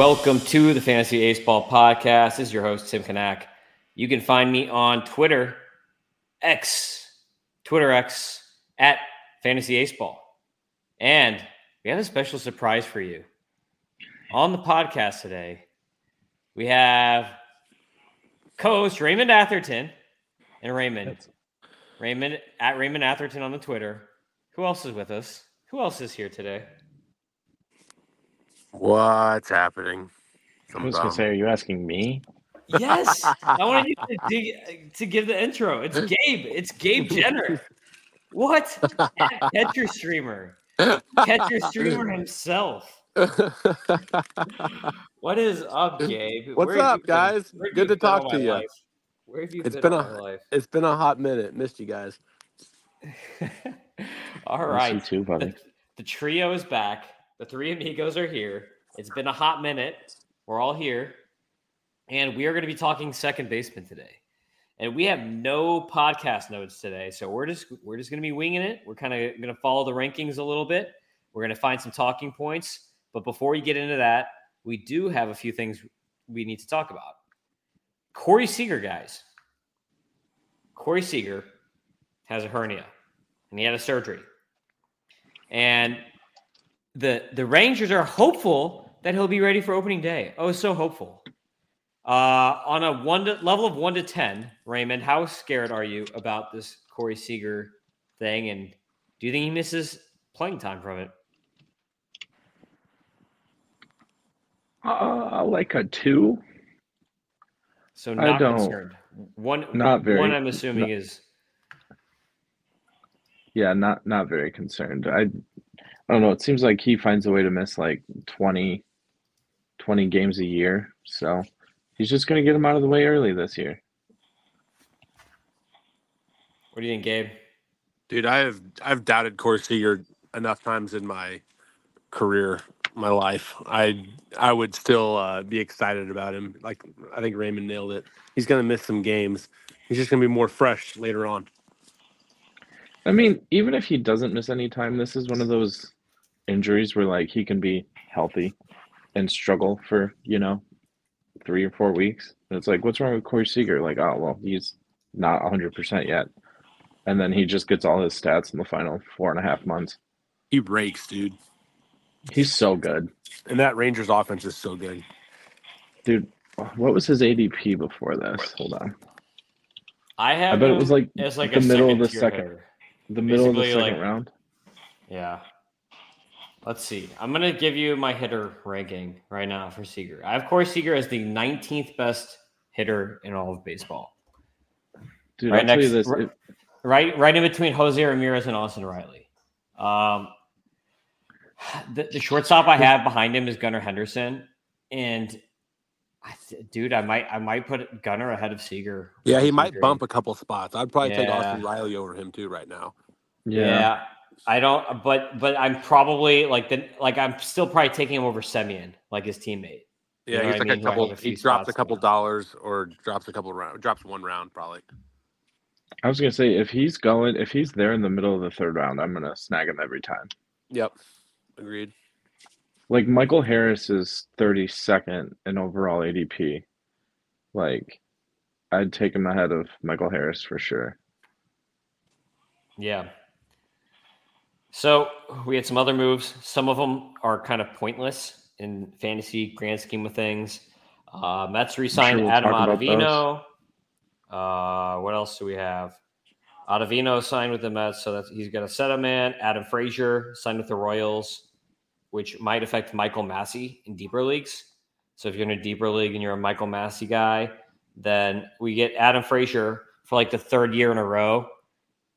Welcome to the Fantasy Ace Ball Podcast. This is your host, Tim Kanak. You can find me on Twitter, X, Twitter X, at Fantasy Ace Ball. And we have a special surprise for you. On the podcast today, we have co host Raymond Atherton and Raymond. Raymond at Raymond Atherton on the Twitter. Who else is with us? Who else is here today? What's happening? I was gonna say, are you asking me? Yes, I wanted you to, dig, uh, to give the intro. It's Gabe. It's Gabe Jenner. What? Catcher streamer. Catcher streamer himself. What is up, Gabe? What's Where up, you been- guys? Good to talk to ya. life? Where have you It's been, been all a- my life? It's been a hot minute. Missed you guys. all Miss right. you too, buddy. The, the trio is back. The three amigos are here. It's been a hot minute. We're all here. And we are going to be talking second baseman today. And we have no podcast notes today. So we're just we're just going to be winging it. We're kind of going to follow the rankings a little bit. We're going to find some talking points. But before we get into that, we do have a few things we need to talk about. Corey Seager, guys. Corey Seager has a hernia and he had a surgery. And the the Rangers are hopeful that he'll be ready for opening day. Oh, so hopeful. Uh, on a one to, level of one to ten, Raymond, how scared are you about this Corey Seager thing? And do you think he misses playing time from it? Uh, like a two. So I not don't- concerned. One, not very- One, I'm assuming is Yeah, not not very concerned. I I don't know. It seems like he finds a way to miss like 20, 20 games a year. So he's just gonna get him out of the way early this year. what do you think, Gabe? Dude, I have I've doubted Corey Seager enough times in my career, my life. I I would still uh, be excited about him. Like I think Raymond nailed it. He's gonna miss some games. He's just gonna be more fresh later on. I mean, even if he doesn't miss any time, this is one of those injuries where like he can be healthy and struggle for, you know, three or four weeks. And it's like, what's wrong with Corey Seager? Like, oh well, he's not hundred percent yet. And then he just gets all his stats in the final four and a half months. He breaks, dude. He's so good. And that Rangers offense is so good. Dude, what was his ADP before this? Hold on. I have. I bet it was like as like the middle of the second-tier hitter. The middle of the second like- round. Yeah. Let's see. I'm gonna give you my hitter ranking right now for Seager. I have Corey Seager as the 19th best hitter in all of baseball. Dude, Right I'll next- this. right- Right, right in between Jose Ramirez and Austin Riley. Um, the, the shortstop I have behind him is Gunnar Henderson, and I th- dude, I might I might put Gunnar ahead of Seager. Yeah, he might bump a couple spots. I'd probably take Austin Riley over him too right now. Yeah. yeah. I don't, but but I'm probably like the like I'm still probably taking him over Semien, like his teammate. You Yeah, know he's what I like mean? a couple. a he drops a couple on. dollars or drops a couple round. Drops one round probably. I was gonna say if he's going, if he's there in the middle of the third round, I'm gonna snag him every time. Yep, agreed. Like Michael Harris is 32nd in overall ADP. Like, I'd take him ahead of Michael Harris for sure. Yeah. So we had some other moves. Some of them are kind of pointless in fantasy grand scheme of things. Uh, Mets re-signed sure we'll Adam Ottavino. Uh, what else do we have? Ottavino signed with the Mets, so that's, he's got a setup man. Adam Frazier signed with the Royals, which might affect Michael Massey in deeper leagues. So if you're in a deeper league and you're a Michael Massey guy, then we get Adam Frazier for like the third year in a row,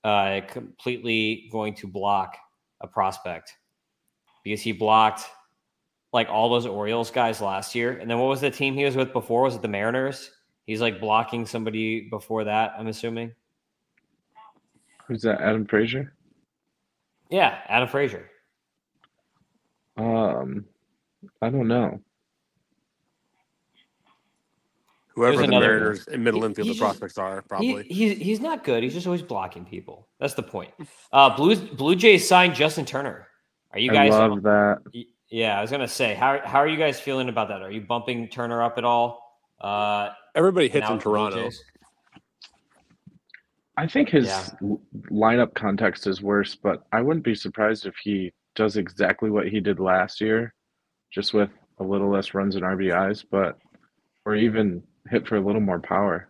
uh, completely going to block a prospect because he blocked like all those Orioles guys last year. And then what was the team he was with before? Was it the Mariners? He's like blocking somebody before that, I'm assuming. Who's that? Adam Frazier? Yeah, Adam Frazier. Um, I don't know. Whoever the another- Mariners and middle He- infield he's the just- prospects are He, probably. he's he's not good. He's just always blocking people. That's the point. Uh, Blue Blue Jays signed Justin Turner. Are you I guys? love that. y- Yeah, I was gonna say, how how are you guys feeling about that? Are you bumping Turner up at all? Uh, Everybody hits now in with the Blue Toronto. Jays? I think his Yeah. l- lineup context is worse, but I wouldn't be surprised if he does exactly what he did last year, just with a little less runs and RBIs, but or even hit for a little more power.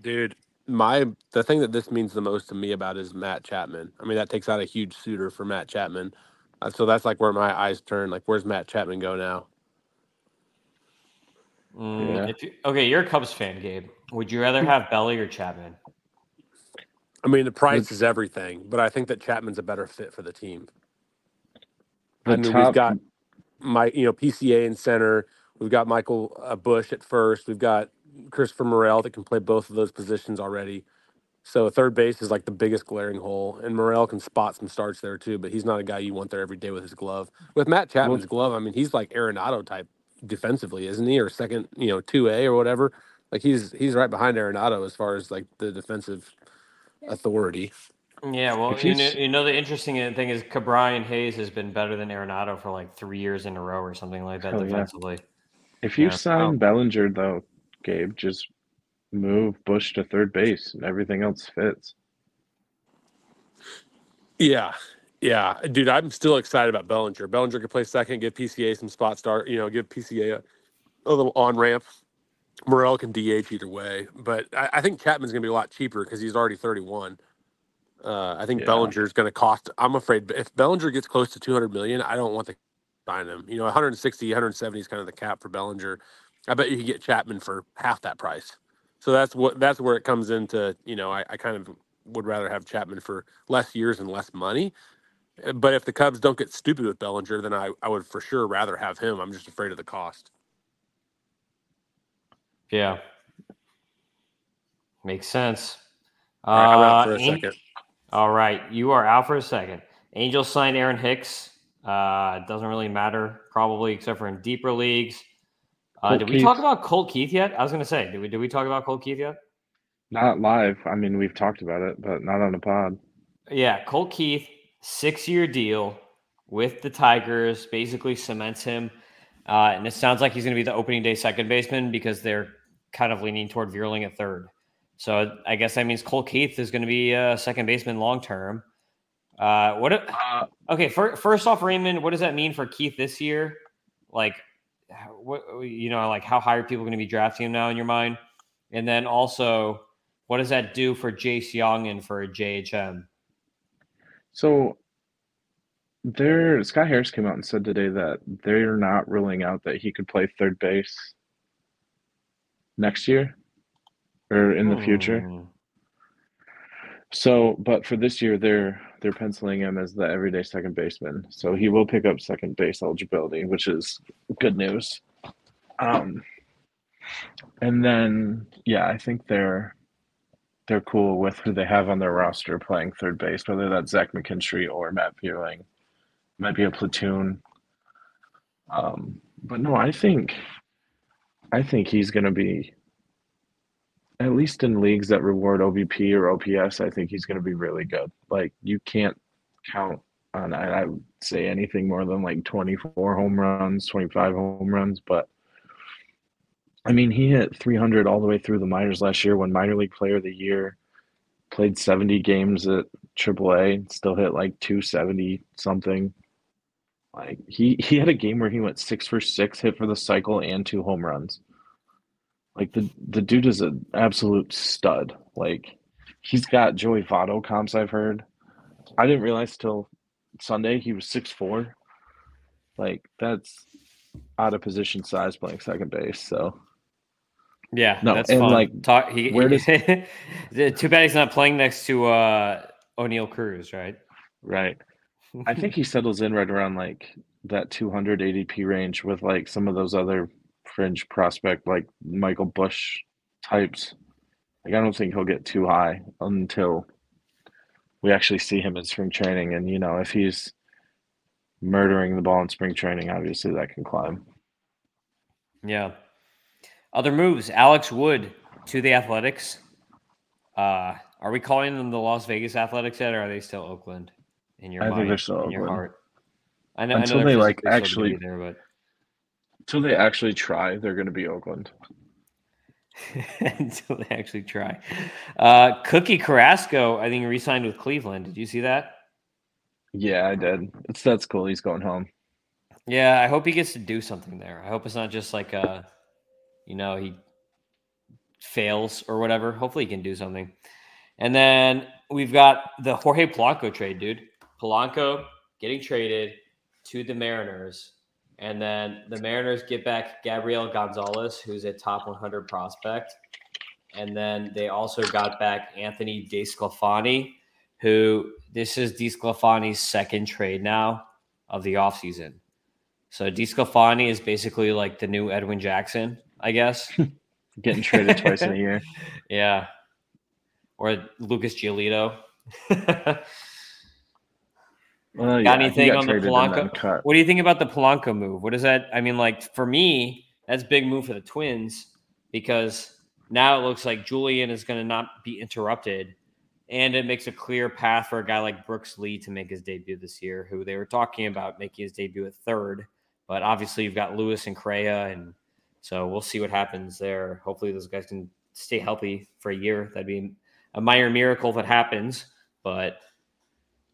Dude, my the thing that this means the most to me about is Matt Chapman. I mean, that takes out a huge suitor for Matt Chapman. Uh, so that's like where my eyes turn. Like, where's Matt Chapman go now? Mm, Yeah. if you, okay, you're a Cubs fan, Gabe. Would you rather have Belly or Chapman? I mean, the price is everything, but I think that Chapman's a better fit for the team. The I mean, top we've got my, you know, PCA in center. We've got Michael uh, Busch at first. We've got Christopher Morel that can play both of those positions already. So third base is like the biggest glaring hole, and Morel can spot some starts there too. But he's not a guy you want there every day with his glove. With Matt Chapman's glove, I mean, he's like Arenado type defensively, isn't he? Or second, you know, two A or whatever. Like he's he's right behind Arenado as far as like the defensive authority. Yeah, well, you know, you know the interesting thing is Ke'Bryan Hayes has been better than Arenado for like three years in a row or something like that Oh, yeah. If you yeah. sign. Bellinger though, Gabe, just move Busch to third base and everything else fits. Yeah. Yeah. Dude, I'm still excited about Bellinger. Bellinger could play second, give PCA some spot start, you know, give PCA a, a little on ramp. Morel can DH either way. But I, I think Chapman's going to be a lot cheaper because he's already 31. Uh, I think Yeah. Bellinger's going to cost. I'm afraid if Bellinger gets close to 200 million, I don't want to sign him. You know, 160, 170 is kind of the cap for Bellinger. I bet you could get Chapman for half that price. So that's what that's where it comes into. You know, I, I kind of would rather have Chapman for less years and less money. Uh, But if the Cubs don't get stupid with Bellinger, then I, I would for sure rather have him. I'm just afraid of the cost. Yeah, makes sense. All right, I'm out Uh, for a second. All right, you are out for a second. Angels signed Aaron Hicks. Uh, it doesn't really matter, probably, except for in deeper leagues. Uh, Colt did we talk about Colt Keith yet? I was going to say, did we did we talk about Colt Keith yet? Not live. I mean, we've talked about it, but not on a pod. Yeah, Colt Keith, six year deal with the Tigers, basically cements him. Uh, and it sounds like he's going to be the opening day second baseman because they're kind of leaning toward Vierling at third. So I guess that means Colt Keith is going to be a second baseman long term. Uh, what? if- Uh, Okay, fir- first off, Raymond, what does that mean for Keith this year? Like, what you know, like how high are people going to be drafting him now in your mind? And then also, what does that do for Jace Jung and for JHM? So there Scott Harris came out and said today that they're not ruling out that he could play third base next year or in the future. Hmm. So, but for this year they're they're penciling him as the everyday second baseman. So he will pick up second base eligibility, which is good news. Um and then yeah, I think they're they're cool with who they have on their roster playing third base, whether that's Zach McKinstry or Matt Vierling. Might be a platoon. Um, but no, I think I think he's gonna be at least in leagues that reward OBP or OPS, I think he's gonna be really good. Like you can't count on I, I would say anything more than like 24 home runs, 25 home runs, but I mean, he hit 300 all the way through the minors last year, won minor league player of the year, played 70 games at AAA, still hit like 270 something. Like he he had a game where he went six for six, hit for the cycle and two home runs. Like the the dude is an absolute stud. Like he's got Joey Votto comps I've heard. I didn't realize till Sunday he was six four. Like that's out of position size playing second base. So Yeah, No, that's and, fun. like, Talk, he, where does- too bad he's not playing next to uh, Oneil Cruz, right? right. I think he settles in right around like that 200 ADP range with like some of those other fringe prospect like Michael Busch types. Like I don't think he'll get too high until we actually see him in spring training. And you know, if he's murdering the ball in spring training, obviously that can climb. Yeah. Other moves: Alex Wood to the Athletics. Uh, are we calling them the Las Vegas Athletics yet, or are they still Oakland? In your I think they're still in your Oakland. heart. I know Until I know they, like, actually- there, but Until they actually try, they're going to be Oakland. until they actually try. Uh, Cookie Carrasco, I think, re-signed with Cleveland. Did you see that? Yeah, I did. It's that's cool. He's going home. Yeah, I hope he gets to do something there. I hope it's not just like uh you know, he fails or whatever. Hopefully he can do something. And then we've got the Jorge Polanco trade, dude. Polanco getting traded to the Mariners. And then the Mariners get back Gabriel Gonzalez, who's a top 100 prospect. And then they also got back Anthony DeSclafani, who this is DeSclafani's second trade now of the offseason. So DeSclafani is basically like the new Edwin Jackson, I guess. Getting traded twice in a year. Yeah. Or Lucas Giolito. Well, Got he anything got on the traded and then Polanco? What do you think about the Polanco move? What is that? I mean, like for me, that's big move for the Twins because now it looks like Julien is going to not be interrupted, and it makes a clear path for a guy like Brooks Lee to make his debut this year, who they were talking about making his debut at third. But obviously, you've got Lewis and Correa, and so we'll see what happens there. Hopefully, those guys can stay healthy for a year. That'd be a minor miracle if it happens, but.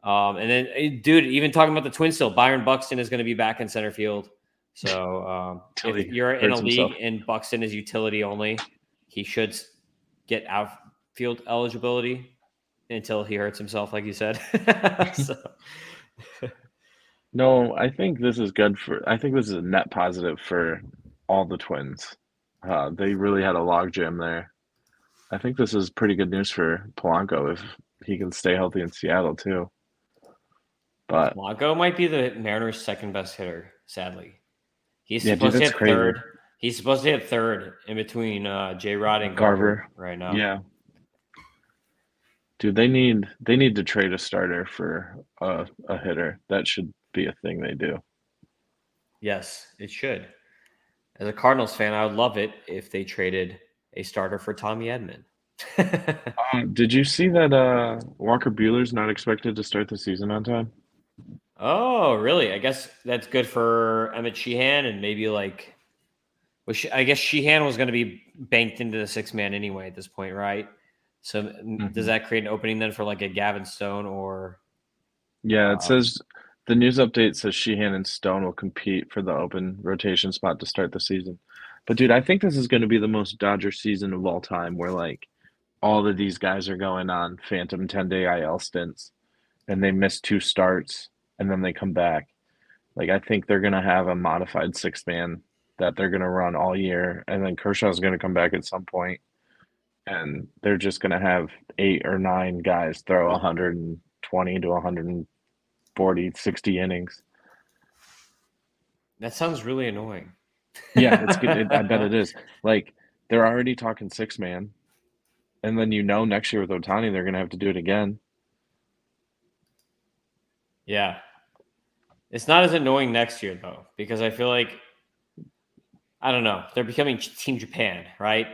Um, and then, eh, dude, even talking about the Twins still, Byron Buxton is going to be back in center field. So um, if you're in a league himself. and Buxton is utility only, he should get outfield eligibility until he hurts himself, like you said. so, No, I think this is good for. I think this is a net positive for all the Twins. Uh, they really had a logjam there. I think this is pretty good news for Polanco if he can stay healthy in Seattle too. But Polanco might be the Mariners' second best hitter, sadly. He's Yeah, dude, supposed to hit crazy. third. He's supposed to hit third in between uh, J Rod and Garver. Garver right now. yeah, dude, they need they need to trade a starter for a, a hitter. That should be a thing they do. Yes, it should. As a Cardinals fan, I would love it if they traded a starter for Tommy Edman. Um, did you see that uh, Walker Buehler's not expected to start the season on time? Oh, really? I guess that's good for Emmett Sheehan and maybe like. Well, She- I guess Sheehan was going to be banked into the six man anyway at this point, right? So m does mm-hmm. that create an opening then for like a Gavin Stone or Yeah, it uh, says the news update says Sheehan and Stone will compete for the open rotation spot to start the season. But dude, I think this is going to be the most Dodger season of all time where like all of these guys are going on phantom 10-day IL stints and they miss two starts and then they come back. Like I think they're going to have a modified six man that they're going to run all year and then Kershaw's going to come back at some point and they're just going to have eight or nine guys throw 120 to 140 60 innings that sounds really annoying. yeah it's good it, i bet it is like they're already talking six man and then you know next year with ohtani they're going to have to do it again Yeah. It's not as annoying next year though, because I feel like I don't know, they're becoming Team Japan, right?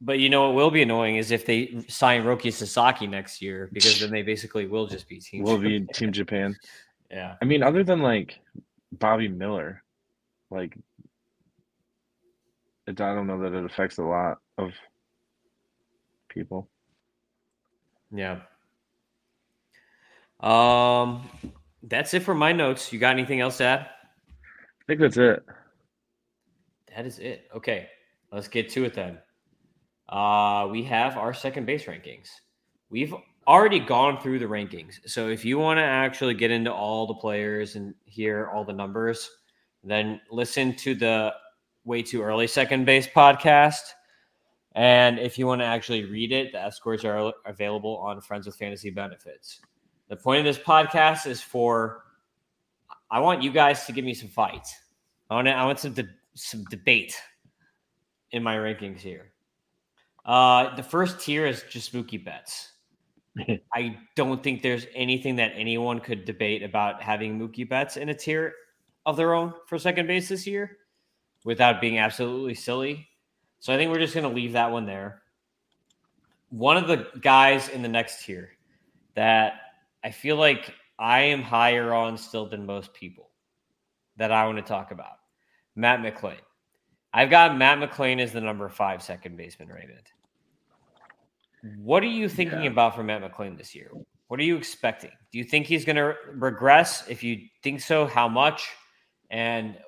But you know what will be annoying is if they sign Roki Sasaki next year, because then they basically will just be Team will be team japan Yeah. i mean other than like bobby miller like it, i don't know that it affects a lot of people Yeah. Um that's it for my notes. You got anything else to add? i think that's it That is it. Okay, let's get to it then. Uh, we have our second base rankings. We've already gone through the rankings. So if you want to actually get into all the players and hear all the numbers, then listen to the Way Too Early Second Base podcast. And if you want to actually read it, the F scores are available on Friends with Fantasy Benefits. The point of this podcast is for I want you guys to give me some fights. I want to, I want some de- some debate in my rankings here. Uh, the first tier is just Mookie Betts. I don't think there's anything that anyone could debate about having Mookie Betts in a tier of their own for second base this year without being absolutely silly. So I think we're just going to leave that one there. One of the guys in the next tier that I feel like I am higher on still than most people that I want to talk about. Matt McLain. I've got Matt McLain as the number five second baseman rated. What are you thinking Yeah. about for Matt McLain this year? What are you expecting? Do you think he's going to regress? If you think so, how much? And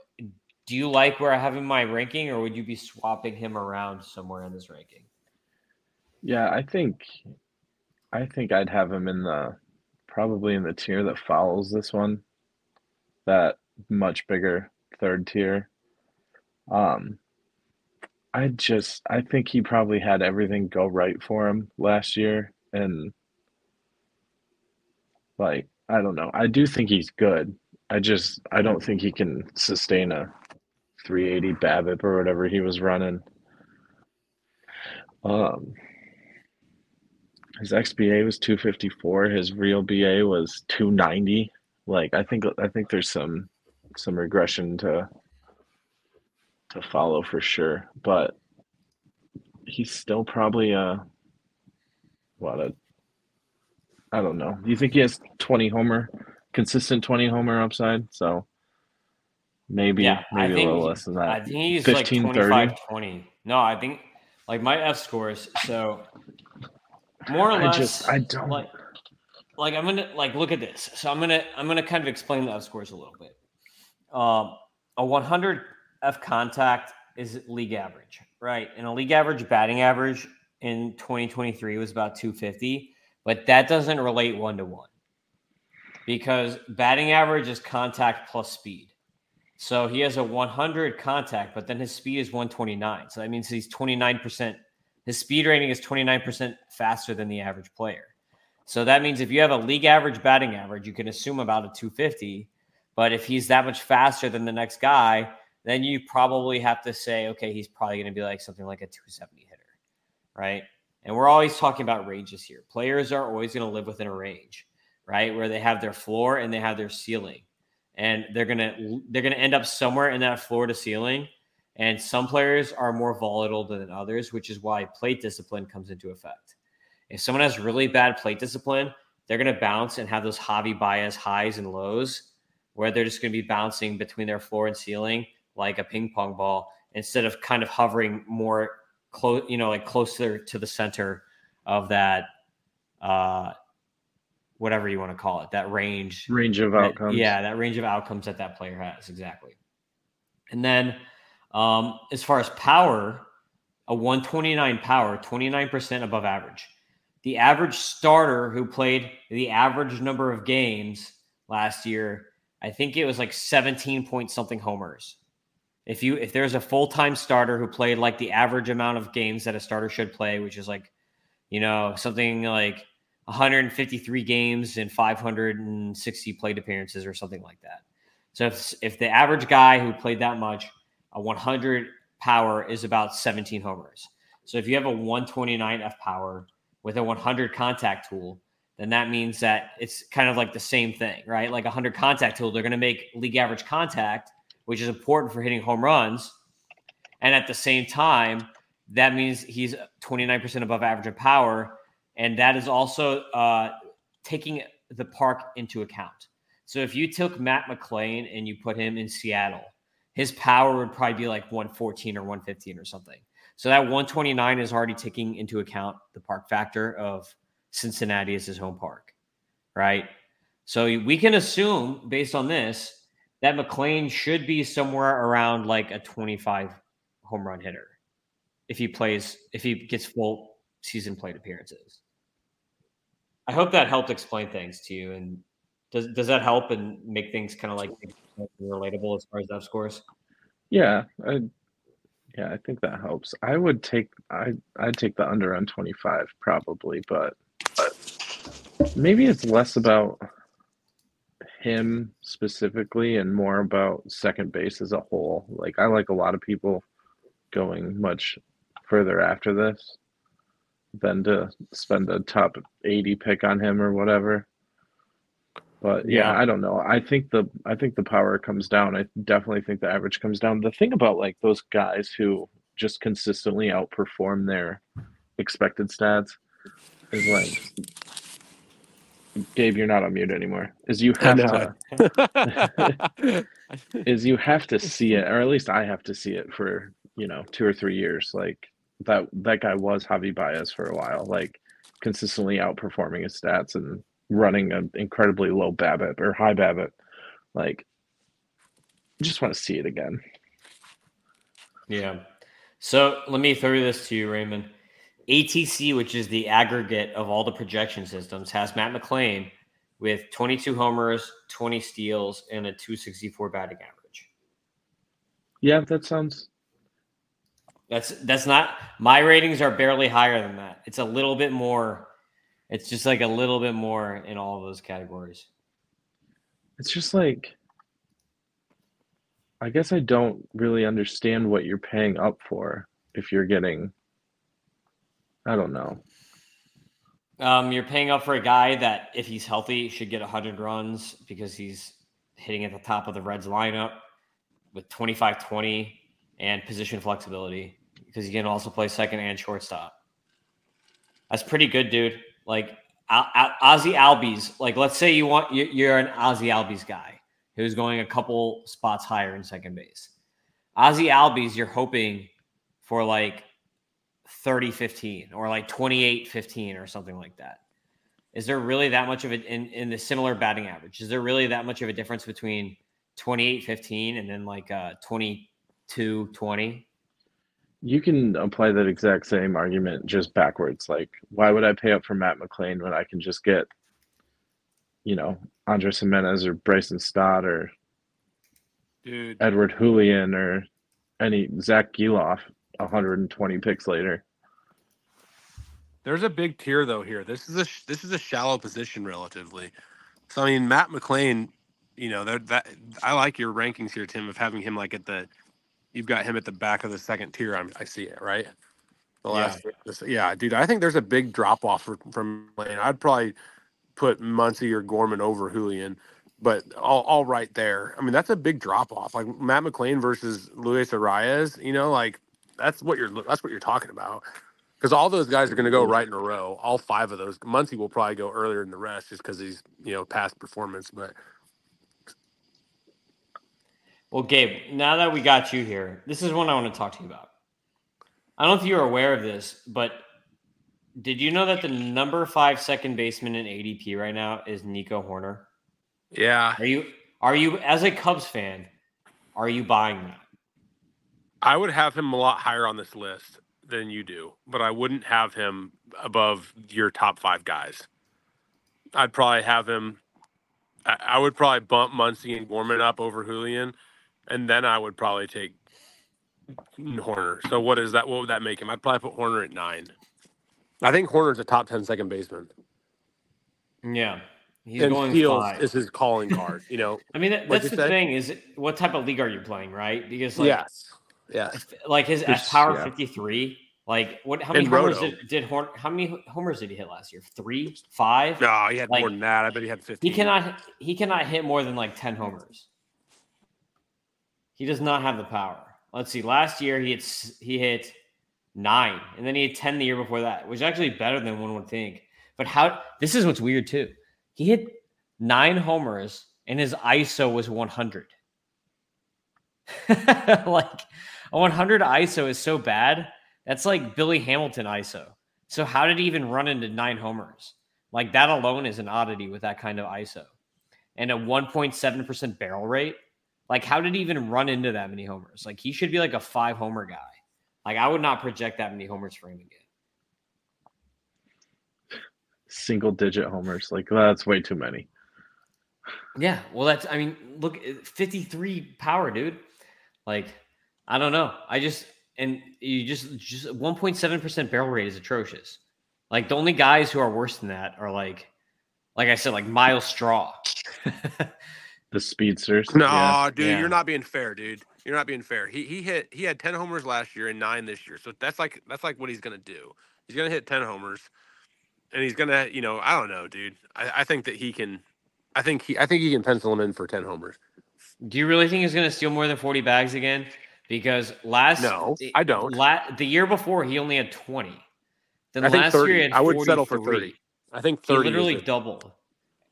do you like where I have him in my ranking, or would you be swapping him around somewhere in this ranking? Yeah, I think I think I'd have him in the probably in the tier that follows this one. That much bigger third tier. Um I just I think he probably had everything go right for him last year and like I don't know. I do think he's good. I just I don't think he can sustain a 380 BABIP or whatever he was running. Um his XBA was 254. His real BA was 290. Like I think I think there's some some regression to to follow for sure, but he's still probably a what a I don't know. Do you think he has 20 homer consistent 20 homer upside? So maybe Yeah, maybe a little less than that. I think he's 15, like 25, 20. No, I think like my F scores. So more or I less, just I don't like, like I'm gonna like look at this. So I'm gonna I'm gonna kind of explain the F scores a little bit. Um, a 100 F contact is league average, right? And a league average batting average in 2023 was about 250, but that doesn't relate one to one because batting average is contact plus speed. So he has a 100 contact, but then his speed is 129. So that means he's 29%. His speed rating is 29% faster than the average player. So that means if you have a league average batting average, you can assume about a 250. But if he's that much faster than the next guy, then you probably have to say, okay, he's probably going to be like something like a 270 hitter, right? And we're always talking about ranges here. Players are always going to live within a range, right? Where they have their floor and they have their ceiling and they're gonna they're gonna end up somewhere in that floor to ceiling. And some players are more volatile than others, which is why plate discipline comes into effect. If someone has really bad plate discipline, they're gonna bounce and have those Javi Baez highs and lows, where they're just gonna be bouncing between their floor and ceiling like a ping pong ball, instead of kind of hovering more close, you know, like closer to the center of that uh whatever you want to call it, that range range of that- outcomes. Yeah, that range of outcomes that that player has exactly. And then, um, as far as power, a 129 power, 29% above average. The average starter who played the average number of games last year, I think it was like 17 point something homers. If you if there's a full time starter who played like the average amount of games that a starter should play, which is like, you know, something like 153 games and 560 plate appearances or something like that. So if if the average guy who played that much, a 100 power is about 17 homers. So if you have a 129 F power with a 100 contact tool, then that means that it's kind of like the same thing, right? Like 100 contact tool, they're going to make league average contact, which is important for hitting home runs. And at the same time, that means he's 29% above average in power. And that is also uh, taking the park into account. So if you took Matt McLain and you put him in Seattle, his power would probably be like 114 or 115 or something. So that 129 is already taking into account the park factor of Cincinnati as his home park, right? So we can assume based on this that McLain should be somewhere around like a 25 home run hitter if he plays if he gets full season plate appearances. I hope that helped explain things to you. And does does that help and make things kind of like relatable as far as F scores? Yeah, I, yeah, I think that helps. I would take I I'd take the under on 25 probably, but but maybe it's less about him specifically and more about second base as a whole. Like I like a lot of people going much further after this than to spend a top 80 pick on him or whatever. But yeah, Yeah. I don't know. I think the I think the power comes down. I definitely think the average comes down. The thing about like those guys who just consistently outperform their expected stats is like Gabe, you're not on mute anymore. Is you have to is you have to see it, or at least I have to see it for you know two or three years. Like that that guy was Javi Baez for a while, like consistently outperforming his stats and running an incredibly low BABIP or high BABIP. Like, just want to see it again. Yeah. So let me throw this to you, Raymond. ATC, which is the aggregate of all the projection systems, has Matt McLain with 22 homers, 20 steals, and a 264 batting average. Yeah, that sounds. That's that's not my ratings are barely higher than that. It's a little bit more. It's just like a little bit more in all of those categories. It's just like. I guess I don't really understand what you're paying up for if you're getting. I don't know. Um, you're paying up for a guy that, if he's healthy, should get 100 runs because he's hitting at the top of the Reds lineup with 25 20 and position flexibility because he can also play second and shortstop. That's pretty good, dude. Like Ozzy Albies, like let's say you want you're an Ozzy Albies guy who's going a couple spots higher in second base. Ozzy Albies, you're hoping for like 30 15 or like 28 15 or something like that. Is there really that much of it in, in the similar batting average? Is there really that much of a difference between 28 15 and then like uh, 22 20? You can apply that exact same argument just backwards. Like, why would I pay up for Matt McLain when I can just get, you know, Andres Gimenez or Bryson Stott or Dude. Edouard Julien or any Zack Gelof 120 picks later. There's a big tier though here. This is a this is a shallow position relatively. So I mean, Matt McLain, you know that that I like your rankings here, Tim, of having him like at the you've got him at the back of the second tier. I'm, I see it right. The last, yeah. This, yeah, dude. I think there's a big drop off from, from Lane. I'd probably put Muncy or Gorman over Julien, but all, all right there. I mean, that's a big drop off. Like Matt McLain versus Luis Arraez. You know, like that's what you're that's what you're talking about. Because all those guys are going to go right in a row. All five of those. Muncy will probably go earlier than the rest just because he's you know past performance. But well, Gabe, now that we got you here, this is one I want to talk to you about. I don't know if you're aware of this, but did you know that the number five second baseman in ADP right now is Nico Hoerner? Yeah. Are you are you as a Cubs fan? Are you buying that? I would have him a lot higher on this list than you do, but I wouldn't have him above your top five guys. I'd probably have him. I would probably bump Muncy and Gorman up over Julien, and then I would probably take Hoerner. So what is that? What would that make him? I'd probably put Hoerner at nine. I think Hoerner's a top 10 second baseman. Yeah. He's and going five. is his calling card, you know. I mean, that, that's the say? thing is what type of league are you playing, right? Because like, yes, yeah, like his power yeah. 53. Like what? How many and homers did, did Horn? How many homers did he hit last year? Three, five? No, he had like, more than that. I bet he had 15. He cannot. He cannot hit more than like 10 homers. He does not have the power. Let's see. Last year he hit he hit nine, and then he had 10 the year before that, which is actually better than one would think. But how? This is what's weird too. He hit nine homers, and his ISO was 100. like a 100 ISO is so bad. That's like Billy Hamilton ISO. So how did he even run into nine homers? Like that alone is an oddity with that kind of ISO. And a 1.7% barrel rate. Like how did he even run into that many homers? Like he should be like a five homer guy. Like I would not project that many homers for him again. Single digit homers. Like that's way too many. Yeah, well that's I mean, look eh, 53 power, dude. Like I don't know. I just and you just just 1.7% barrel rate is atrocious. Like the only guys who are worse than that are like like I said, like Myles Straw. the speedsters. No, yeah. dude, yeah. you're not being fair, dude. You're not being fair. He he hit he had 10 homers last year and nine this year. So that's like that's like what he's gonna do. He's gonna hit 10 homers. And he's gonna, you know, I don't know, dude. I, I think that he can I think he I think he can pencil him in for 10 homers. Do you really think he's gonna steal more than 40 bags again? because last no, I don't. La- the year before he only had twenty. Then I last year he had I would settle for thirty. I think thirty. He literally doubled.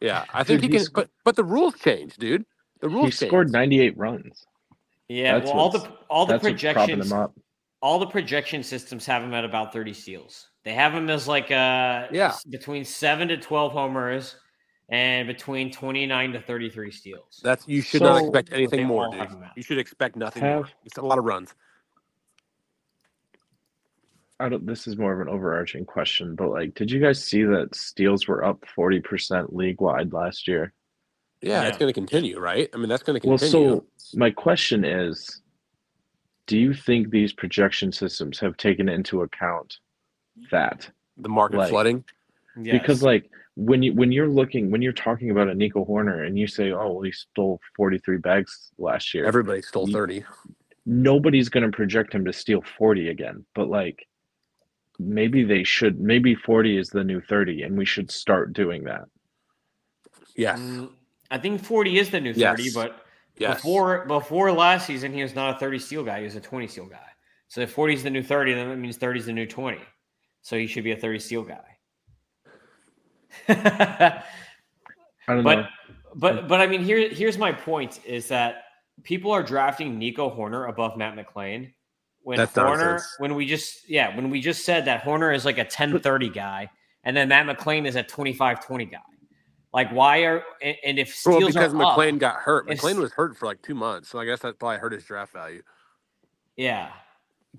Yeah, I think dude, he can. But but the rules change, dude. The rules. He rules scored 98 runs. Yeah, That's well, all the all the That's what's propping projections, up. all the projection systems have him at about thirty steals. They have him as like uh Yeah. between seven to twelve homers and between twenty nine to thirty three steals. That's you should not expect anything more, all dude. have him. You should expect nothing more. It's a lot of runs. I don't. This is more of an overarching question, but like, did you guys see that steals were up 40% league wide last year? Yeah, Yeah. it's going to continue, right? I mean, that's going to continue. Well, so my question is, do you think these projection systems have taken into account that? the market like- flooding. Because like when you when you're looking when you're talking about a Nico Hoerner and you say, oh, well, he stole 43 bags last year, Everybody stole you- thirty. nobody's going to project him to steal 40 again. But like, maybe they should. Maybe 40 is the new 30, and we should start doing that. Yes. Mm, I think forty is the new Yes. thirty, but Yes. before before last season he was not a thirty steal guy; he was a twenty steal guy. So if forty is the new thirty, then that means thirty is the new twenty. So he should be a thirty steal guy. I don't but know. but but I mean here here's my point is that people are drafting Nico Hoerner above Matt McLain when That's Hoerner when we just yeah when we just said that Hoerner is like a 10-30 guy and then Matt McLain is a 25-20 guy. Like why are and, and if Well, because are McLain up, got hurt. if- McLain was hurt for like two months, so I guess that probably hurt his draft value. yeah,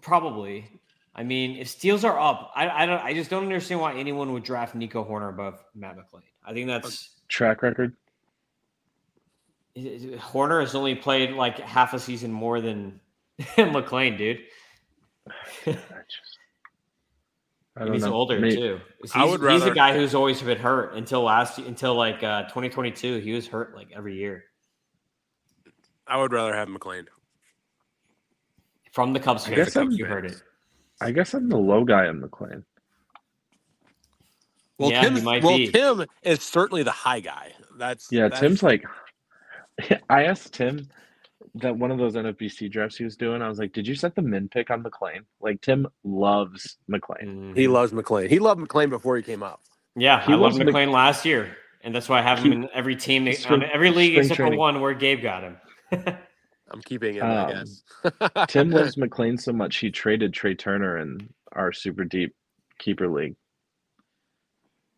probably. I mean, if steals are up, I, I don't I just don't understand why anyone would draft Nico Hoerner above Matt McLain. I think that's Track record. Hoerner has only played like half a season more than McLain, dude. I just. I he's know. older May- too. He's, I would he's a guy who's always been hurt until last until like uh 2022. He was hurt like every year I would rather have McLain. from the Cubs I guess I'm- You heard it. I guess I'm the low guy on McLain. Well, Yeah, he Tim's, might well, be. Tim is certainly the high guy. That's Yeah, that's- Tim's like. I asked Tim that one of those NFBC drafts he was doing. I was like, "Did you set the min pick on McLain?" Like Tim loves McLain. He loves McLain. He loved McLain before he came up. Yeah, He I loved was Mc- McLain last year, and that's why I have him He- in every team, on spring- every league spring except for one where Gabe got him. I'm keeping him, I Um, guess. Tim loves McLain so much he traded Trey Turner in our super deep keeper league.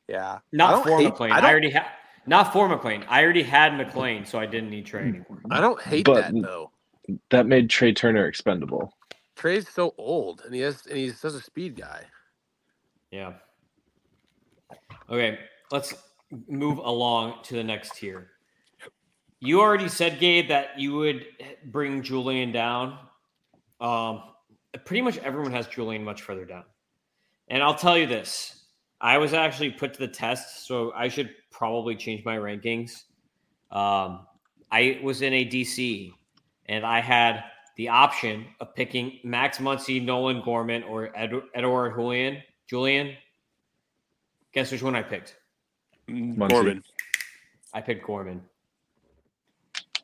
yeah. Not for hate- McLain. I I, already had not for McLain. I already had McLain, so I didn't need Trey anymore. I don't hate But- that though. That made Trey Turner expendable. Trey's so old, and he has, and he's such a speed guy. Yeah. Okay, let's move along to the next tier. You already said, Gabe, that you would bring Julien down. Um, pretty much everyone has Julien much further down. And I'll tell you this I was actually put to the test, so I should probably change my rankings. Um, I was in a DC and I had the option of picking Max Muncy, Nolan Gorman, or Ed- Edward Julien. Julien, guess which one I picked? Muncy. Corbin. I picked Gorman.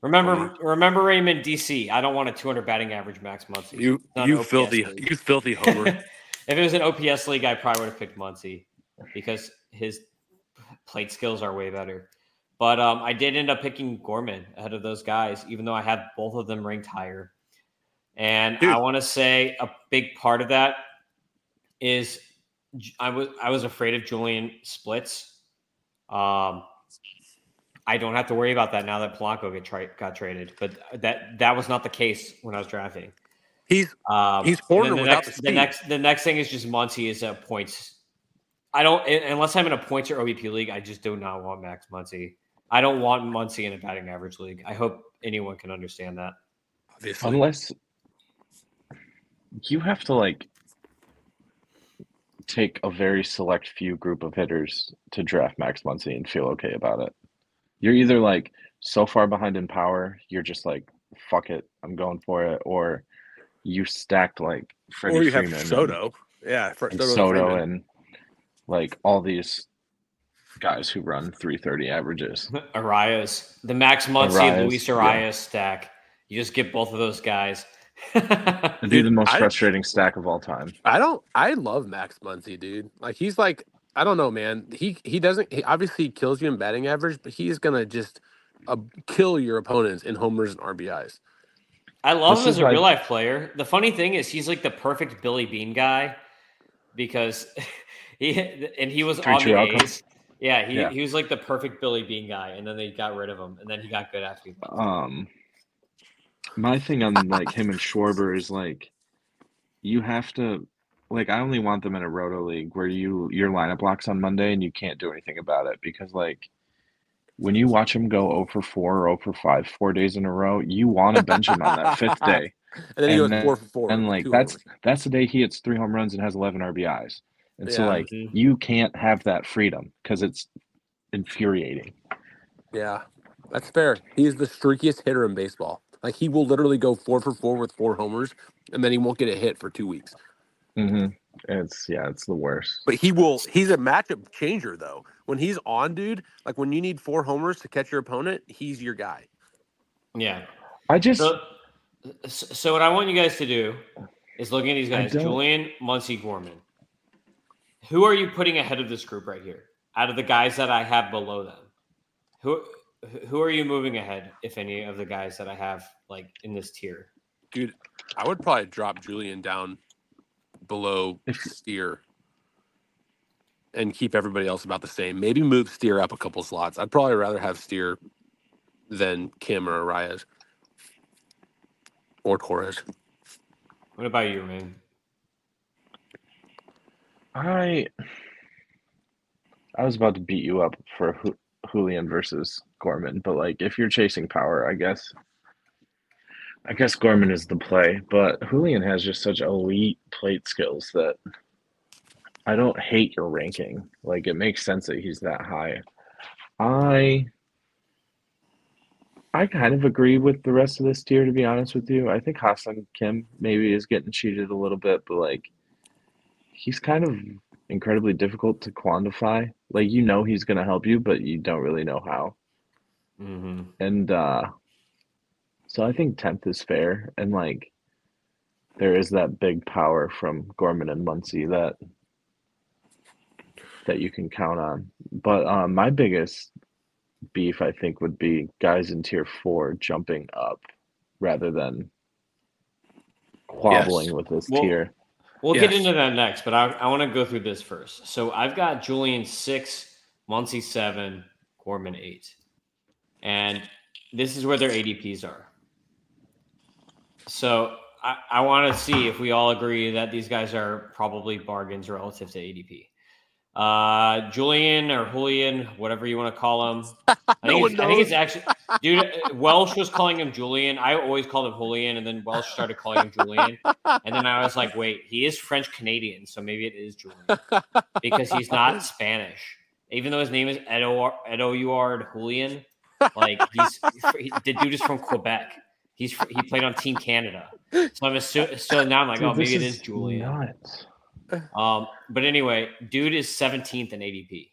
Remember, remember Raymond DC. I don't want a 200 batting average Max Muncy. You you filthy league. you filthy homer. if it was an OPS league, I probably would have picked Muncy because his plate skills are way better. But um, I did end up picking Gorman ahead of those guys, even though I had both of them ranked higher. And Dude. I want to say a big part of that is I was I was afraid of Julien splits. Um, I don't have to worry about that now that Polanco get tra- got traded, but that that was not the case when I was drafting. He's Um, He's then the without next, the the next, the next thing is just Muncy is a points. I don't unless I'm in a points or OBP league. I just do not want Max Muncy. I don't want Muncy in a batting average league. I hope anyone can understand that. obviously Unless you have to like take a very select few group of hitters to draft Max Muncy and feel okay about it. You're either like so far behind in power, you're just like, fuck it, I'm going for it, or you stacked like Freddie or you have Freeman and- Soto. Yeah, for, and Soto, Soto Freeman. and like all these guys who run 330 averages. Arraez, the Max Muncy, Arraez, Luis yeah. Arraez stack. You just get both of those guys. It'd be Dude, the most I- frustrating stack of all time. I don't. I love Max Muncy, dude. Like he's like I don't know, man. He he doesn't. He obviously kills you in batting average, but he's gonna just uh, kill your opponents in homers and RBIs. I love This him as a like- real life player. The funny thing is, he's like the perfect Billy Beane guy because he and he was Treat on the your outcome. A's. Yeah, he, Yeah. he was like the perfect Billy Beane guy, and then they got rid of him, and then he got good after. Um, my thing on like him and Schwarber is like, you have to, like, I only want them in a roto league where you your lineup blocks on Monday and you can't do anything about it because like, when you watch him go 0 for 4 or 0 for 5 four days in a row, you want to bench him on that fifth day. And then he And goes then- four for four. And like that's homers. that's the day he hits three home runs and has 11 RBIs. And so Yeah. like Mhm. you can't have that freedom because it's infuriating. yeah, that's fair. He is the streakiest hitter in baseball. Like he will literally go four for four with four homers, and then he won't get a hit for two weeks. Mm-hmm. It's yeah, it's the worst. But he will. He's a matchup changer though. When he's on, dude, like when you need four homers to catch your opponent, he's your guy. Yeah. I just So, so what I want you guys to do is look at these guys: Julien, Muncy, Gorman. Who are you putting ahead of this group right here? Out of the guys that I have below them, who who are you moving ahead, if any of the guys that I have like in this tier? Dude, I would probably drop Julien down below Steer and keep everybody else about the same. Maybe move Steer up a couple slots. I'd probably rather have Steer than Kim or Arraez or Torres. What about you, man? I I was about to beat you up for Ju- Julien versus Gorman, but like if you're chasing power, I guess I guess Gorman is the play, but Julien has just such elite plate skills that I don't hate your ranking. Like it makes sense that he's that high. I I kind of agree with the rest of this tier to be honest with you. I think Ha-Seong Kim maybe is getting cheated a little bit, but like he's kind of incredibly difficult to quantify. Like you know he's going to help you, but you don't really know how. Mm-hmm. And uh so I think 10th is fair and like there is that big power from Gorman and Muncy that that you can count on. But um my biggest beef I think would be guys in tier 4 jumping up rather than quabbling with this Well, tier. We'll get into that next, but I, I want to go through this first. So I've got Julien six, Muncy seven, Gorman eight, and this is where their ADPs are. So I, I want to see if we all agree that these guys are probably bargains relative to ADP. Uh, Julien or Julien, whatever you want to call him. I No think, one it's, I think it's actually, dude. uh, Welsh was calling him Julien. I always called him Julien, and then Welsh started calling him Julien. And then I was like, wait, he is French Canadian, so maybe it is Julien because he's not Spanish. Even though his name is Edo Edouard Julien, like he's he, the dude is from Quebec. He's he played on Team Canada, so I'm assuming. So now I'm like, Dude, oh, maybe it is is Julien. Nuts. Um, but anyway, dude is 17th in ADP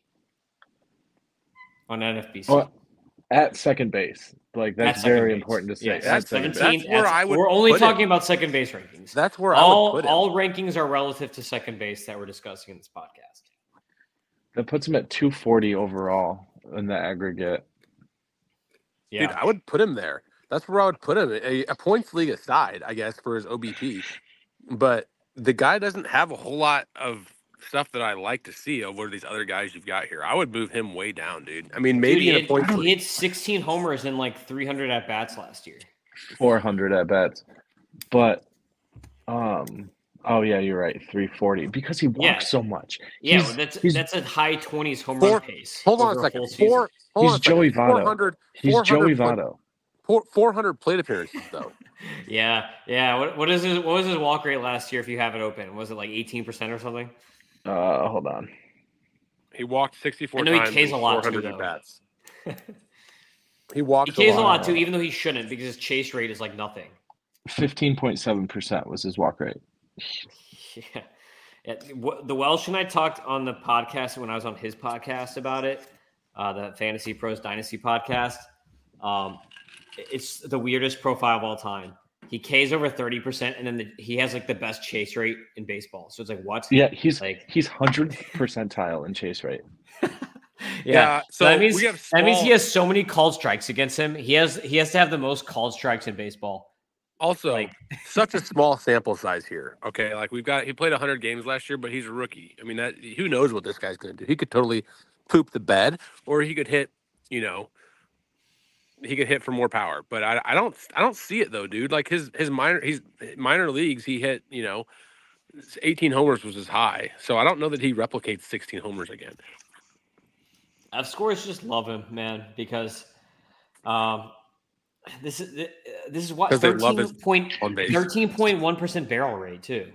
on NFBC. Well, at second base. Like that's very base. important to say. Yes, At 17th. That's where at- I would we're only put him. talking about second base rankings. That's where all I would put him. all rankings are relative to second base that we're discussing in this podcast. That puts him at 240 overall in the aggregate. Yeah, Dude, I would put him there. That's where I would put him. A, a points league aside, I guess, for his OBP. But the guy doesn't have a whole lot of stuff that I like to see over these other guys you've got here. I would move him way down, dude. I mean, maybe he, in a had, points he league. had 16 homers in like 300 at bats last year. 400 at bats. But um oh yeah, you're right. 340 because he walks Yeah. so much. Yeah, He's- well, that's he's- that's a high 20s home Four- run pace. Hold on a second. Four, hold He's on a second. Joey Votto. 400, He's 400 Joey plate- Votto. four- 400 plate appearances, though. Yeah, yeah. What, what is his what was his walk rate last year? If you have it open, was it like 18 percent or something? Uh hold on. He walked 64 I know he times Ks a lot, too, though. bats. He walks He Ks a lot lot. too, even though he shouldn't, because his chase rate is like nothing. 15.7% was his walk rate. Yeah. Yeah, wh- The Welsh and I talked on the podcast when I was on his podcast about it, uh, the Fantasy Pros Dynasty podcast. Um, it's the weirdest profile of all time. He Ks over 30%, and then the, he has like the best chase rate in baseball. So it's like, what? Yeah, he's Like- he's 100th percentile in chase rate. yeah. so So that means we have that means he has so many called strikes against him. He has he has to have the most called strikes in baseball. Also, Like- such a small sample size here. Okay, like we've got he played 100 games last year, but he's a rookie. I mean, that who knows what this guy's going to do? He could totally poop the bed, or he could hit. You know, he could hit for more power. But I, I don't, I don't see it though, dude. Like his his minor, he's minor leagues. He hit. You know, 18 homers was his high. So I don't know that he replicates 16 homers again. F scores just love him, man, because um, this is this is what 'Cause they love his thirteen point on base. thirteen point one percent barrel rate too.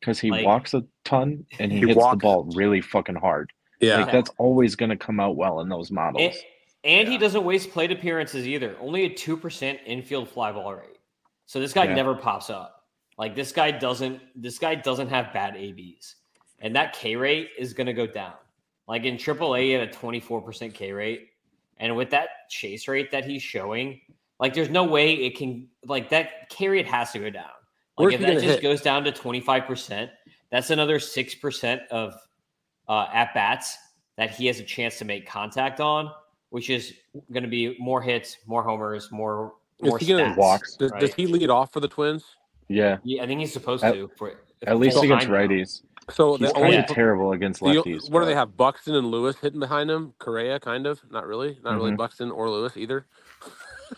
Because he Like- walks a ton and he, He hits walks. the ball really fucking hard. Yeah, Like that's always going to come out well in those models. And, and he doesn't waste plate appearances either. Only a two percent infield fly ball rate. So this guy Yeah. never pops up. Like this guy doesn't. This guy doesn't have bad ABs, and that K rate is going to go down. Like in AAA, he had a twenty four percent K rate, and with that chase rate that he's showing, like there's no way it can. Like that K rate has to go down. Like Where's if that just hit? goes down to twenty five percent, that's another six percent of uh, at bats that he has a chance to make contact on, which is going to be more hits, more homers, more Is more he stats, walks, does, right? does he lead off for the Twins? yeah, Yeah, I think he's supposed At- to. For at least against time now. righties. So He's the kind of terrible against The- lefties. what do they have? Buxton and Lewis hitting behind him. Correa, kind of. Not really. Not really Mhm. Buxton or Lewis either.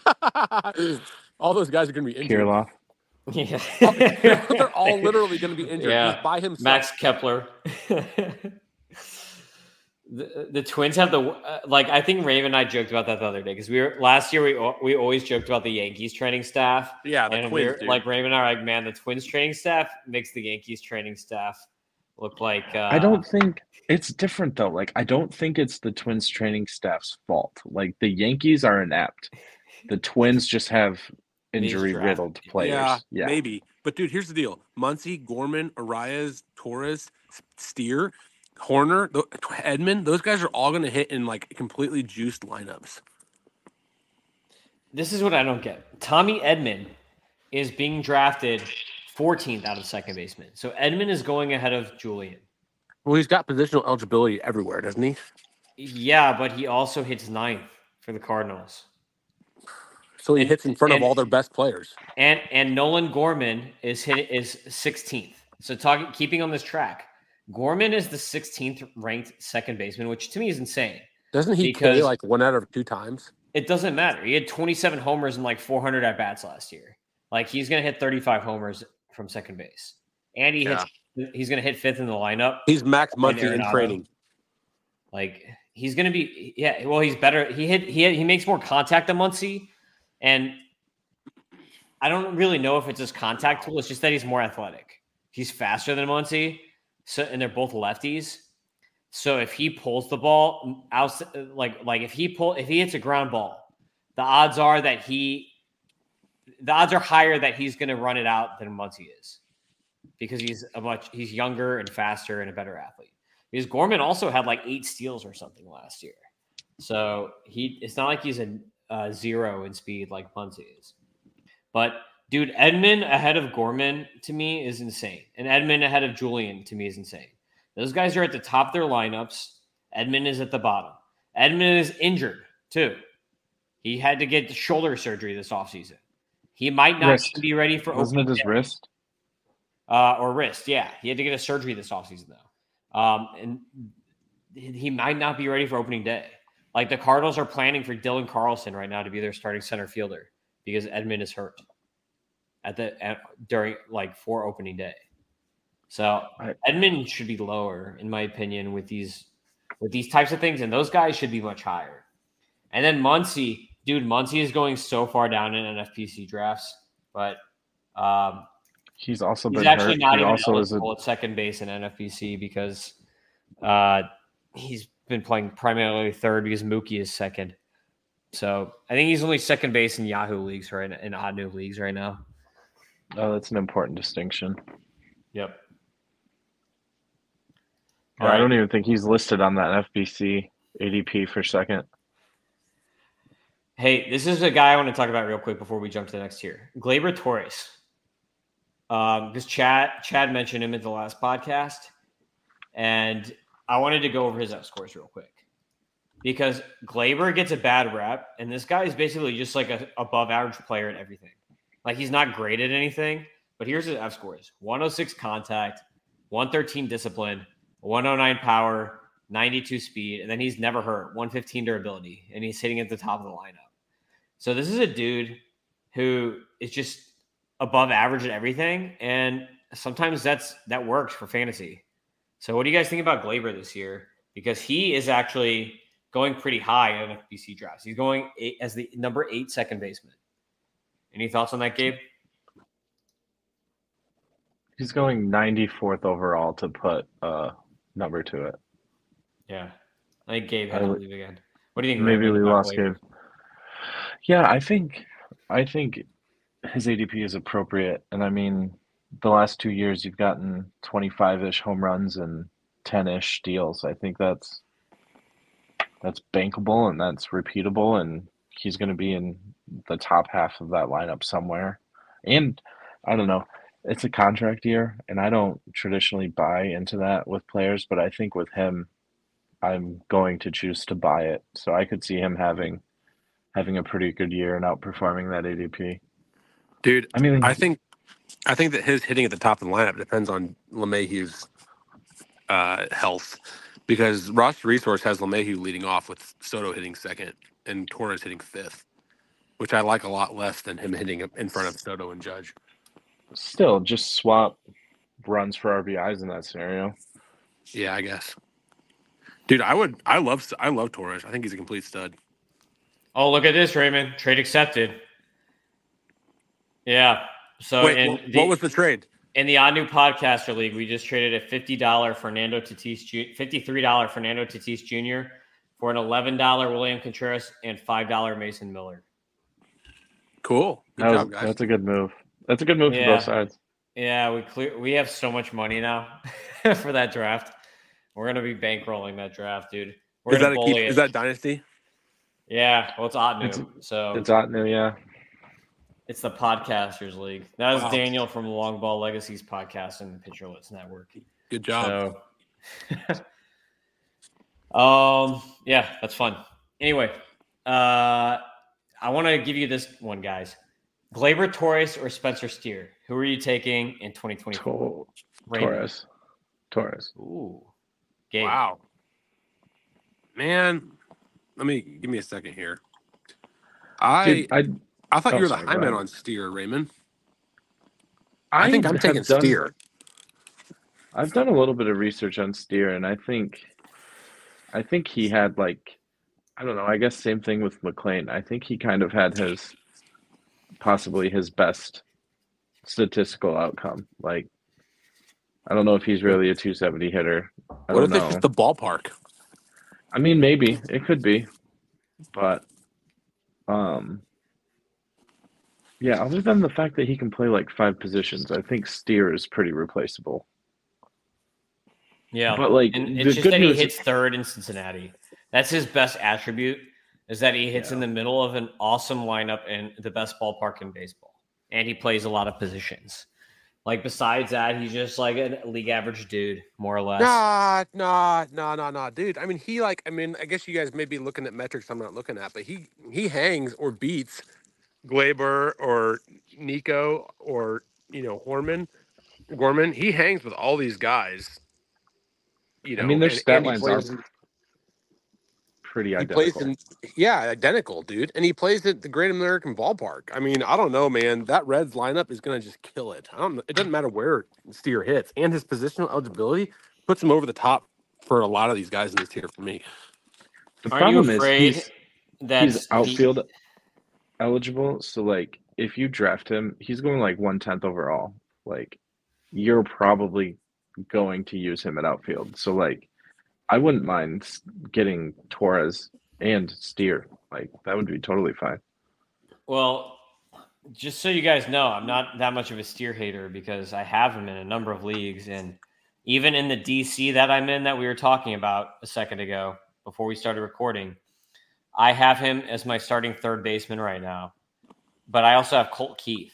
all those guys are going to be injured. Kirilloff. Yeah, They're all literally going to be injured. Yeah. He's by himself. Max Kepler. The, the Twins have the uh, like. I think Raven and I joked about that the other day because we were last year. We we always joked about the Yankees training staff, yeah, the and Twins. we're dude. like Raven and I are like, man, the Twins training staff makes the Yankees training staff look like. Uh, I don't think it's different though. Like I don't think it's the Twins training staff's fault. Like the Yankees are inept. The Twins just have injury riddled players. yeah, Yeah. maybe. But dude, here's the deal: Muncy, Gorman, Arraez, Torres, Steer, Hoerner, Edman. Those guys are all going to hit in like completely juiced lineups. This is what I don't get. Tommy Edman is being drafted 14th out of second baseman. So Edman is going ahead of Julien. Well, he's got positional eligibility everywhere, doesn't he? Yeah, but he also hits ninth for the Cardinals. So he And- hits in front of all their best players. And and Nolan Gorman is hit is 16th. So talking keeping on this track, Gorman is the 16th ranked second baseman, which to me is insane. Doesn't he Because- play like one out of two times? It doesn't matter. He had 27 homers and like 400 at bats last year. Like he's going to hit 35 homers from second base, and he hits. He's going to hit fifth in the lineup. He's Max Muncy in training. Like he's going to be. Yeah. Well, he's better. He hit. He he makes more contact than Muncy, and I don't really know if it's his contact tool. It's just that he's more athletic. He's faster than Muncy, so and they're both lefties. So if he pulls the ball out, like like if he pull if he hits a ground ball, the odds are that he, the odds are higher that he's going to run it out than Muncy is, because he's a much he's younger and faster and a better athlete. Because Gorman also had like eight steals or something last year, so he it's not like he's a uh, zero in speed like Muncy is. But dude, Edman ahead of Gorman to me is insane, and Edman ahead of Julien to me is insane. Those guys are at the top of their lineups. Edman is at the bottom. Edman is injured too. He had to get shoulder surgery this offseason. He might not Wrist. be ready for Wasn't it his day. wrist? uh, or wrist. Yeah, he had to get a surgery this offseason though, um, and he he might not be ready for opening day. Like the Cardinals are planning for Dylan Carlson right now to be their starting center fielder because Edman is hurt at the at, during like for opening day. So I- Edman should be lower, in my opinion, with these with these types of things, and those guys should be much higher. And then Muncy, dude, Muncy is going so far down in NFBC drafts, but um, He's also he's been actually hurt. not He even also is a at second base in NFBC because uh, he's been playing primarily third because Mookie is second. So I think he's only second base in Yahoo leagues right in Ottoneu leagues right now. Oh, that's an important distinction. Yep. Yeah, I don't even think he's listed on that FBC ADP for second. Hey, this is a guy I want to talk about real quick before we jump to the next tier. Gleyber Torres. Um, because Chad Chad mentioned him at the last podcast, and I wanted to go over his F scores real quick. because Gleyber gets a bad rep, and this guy is basically just like a above average player at everything. Like he's not great at anything, but here's his F scores: 106 contact, 113 discipline, 109 power, 92 speed, and then he's never hurt, 115 durability, and he's hitting at the top of the lineup. So this is a dude who is just above average at everything, and sometimes that's that works for fantasy. So what do you guys think about Gleyber this year? Because he is actually going pretty high in FBC drafts. He's going eight, as the number eight second baseman. Any thoughts on that, Gabe? He's going 94th overall to put a number to it. Yeah, I think Gabe had I to leave again. What do you think? Maybe we lost? Gabe. Yeah, I think I think his ADP is appropriate. And I mean, the last two years you've gotten 25-ish home runs and 10-ish steals. I think that's that's bankable and that's repeatable and he's going to be in the top half of that lineup somewhere. And I don't know, it's a contract year and I don't traditionally buy into that with players, but I think with him I'm going to choose to buy it. So I could see him having having a pretty good year and outperforming that ADP. Dude, I mean, I think I think that his hitting at the top of the lineup depends on LeMahieu's uh, health because Roster Resource has LeMahieu leading off with Soto hitting second and Torres hitting fifth, which I like a lot less than him hitting in front of Soto and Judge. still just swap runs for RBIs in that scenario. Yeah, I guess. Dude, I would. I love. I love Torres. I think he's a complete stud. Oh, look at this, Raymond. Trade accepted. Yeah. So Wait, in what, the, what was the trade? in the Ottoneu podcaster league, we just traded a fifty dollar Fernando Tatis, fifty three dollar Fernando Tatis Jr. for an eleven dollar William Contreras and five dollar Mason Miller. Cool. Good That was, job, guys. that's a good move. That's a good move Yeah. for both sides. Yeah, we clear. We have so much money now for that draft. We're gonna be bankrolling that draft, dude. We're Is that a keep, bully it. is that dynasty? yeah, well, it's Ottoneu, It's- so It's Ottoneu, yeah. It's the Podcasters League. That was Wow. Daniel from Long Ball Legacies podcast and the Pitcherless Network. Good job. So, um, yeah, that's fun. Anyway, uh, I want to give you this one, guys. Gleyber Torres or Spencer Steer? Who are you taking in 2024? To- Torres. Torres. Ooh, Gabe. Wow. Man, let me give me a second here. I Dude, I I thought oh, you were the sorry, go high man on Steer, Raymond. I, think I'm taking done- Steer. I've done a little bit of research on Steer, and I think, I think he had like, I don't know. I guess same thing with McLain. I think he kind of had his, possibly his best statistical outcome. Like, I don't know if he's really a 270 hitter. I What if know. it's just the ballpark? I mean, maybe it could be, but, um, yeah. Other than the fact that he can play like five positions, I think Steer is pretty replaceable. Yeah, But like, and the it's just good that he news- hits third in Cincinnati. That's his best attribute is that he hits in the middle of an awesome lineup in the best ballpark in baseball. And he plays a lot of positions. Like besides that, he's just like a league average dude, more or less. Nah, nah, nah, nah, nah, dude. I mean, he like. I mean, I guess you guys may be looking at metrics I'm not looking at, but he he hangs or beats Gleyber or Nico or you know Horman, Gorman. He hangs with all these guys. You know, I mean, their and- stat and he lines plays- are pretty He identical. plays in yeah, identical, dude. And he plays at the Great American Ballpark. I mean, I don't know, man. That Reds lineup is gonna just kill it. I don't. It doesn't matter where Steer hits, and his positional eligibility puts him over the top for a lot of these guys in this tier for me. the Aren't you problem afraid is he's, that he's outfield eligible. So like, if you draft him, he's going like one tenth overall. Like, you're probably going to use him at outfield. So like, I wouldn't mind getting Torres and Steer. Like that would be totally fine. Well, just so you guys know, I'm not that much of a steer hater because I have him in a number of leagues. And even in the DC that I'm in, that we were talking about a second ago before we started recording, I have him as my starting third baseman right now. But I also have Colt Keith.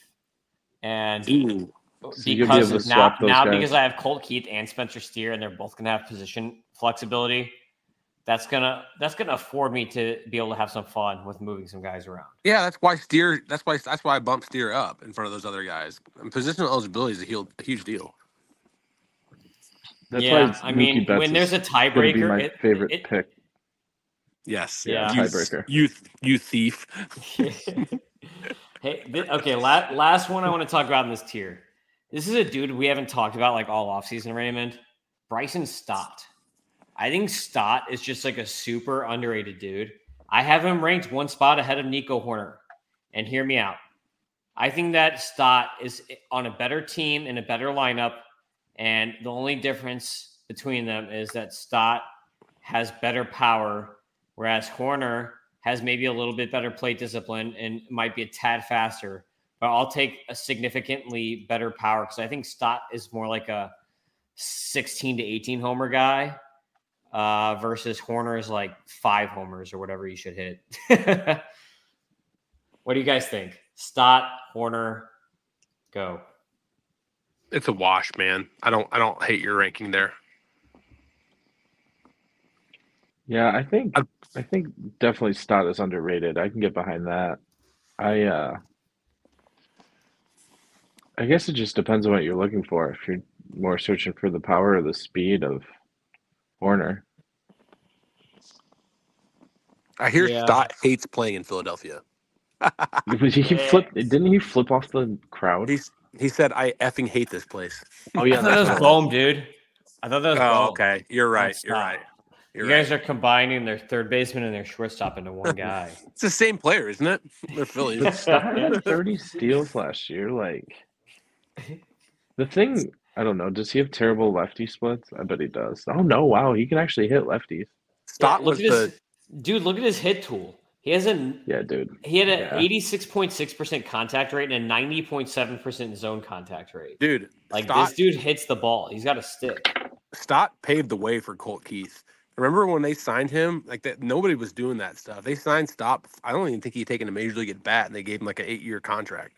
And Ooh. So you'll be because now, now guys. because I have Colt Keith and Spencer Steer, and they're both going to have position flexibility, that's gonna that's gonna afford me to be able to have some fun with moving some guys around. Yeah, that's why steer. That's why that's why I bump steer up in front of those other guys. And positional eligibility is a huge, a huge deal. That's yeah, why I mean, Betts when there's a is gonna be tiebreaker, my it- favorite it- pick. Yes. Yeah. You, Tiebreaker. you you thief. hey, okay. La- last one I want to talk about in this tier. This is a dude we haven't talked about like all offseason, Raymond. Bryson Stott. I think Stott is just like a super underrated dude. I have him ranked one spot ahead of Nico Hoerner. And hear me out. I think that Stott is on a better team in a better lineup. And the only difference between them is that Stott has better power, whereas Hoerner has maybe a little bit better plate discipline and might be a tad faster. But I'll take a significantly better power because I think Stott is more like a 16 to 18 homer guy uh, versus Hoerner is like five homers or whatever you should hit. what do you guys think? Stott, Hoerner, go. It's a wash, man. I don't I don't hate your ranking there. Yeah, I think I- I think definitely Stott is underrated. I can get behind that. I uh I guess it just depends on what you're looking for. If you're more searching for the power or the speed of Hoerner. I hear Yeah. Stott hates playing in Philadelphia. he flipped didn't he flip off the crowd? He's he said I effing hate this place. Oh I yeah, thought that that's was right. Bohm, dude. I thought that was Oh, Bohm. okay. You're right. You're not- right. You're You guys right. are combining their third baseman and their shortstop into one guy. It's the same player, isn't it? They're Phillies. But Stott had 30 steals last year. Like the thing, I don't know. Does he have terrible lefty splits? I bet he does. Oh no! Wow, he can actually hit lefties. Stott Yeah, look was at the his, dude. Look at his hit tool. He has a Yeah, dude. he had Yeah. an eighty six point six percent contact rate and a ninety point seven percent zone contact rate. dude. Like Stott, this dude hits the ball. He's got a stick. Stott paved the way for Colt Keith. Remember when they signed him? Like that, nobody was doing that stuff. They signed Stott. I don't even think he'd taken a major league at bat, and they gave him like an eight-year contract.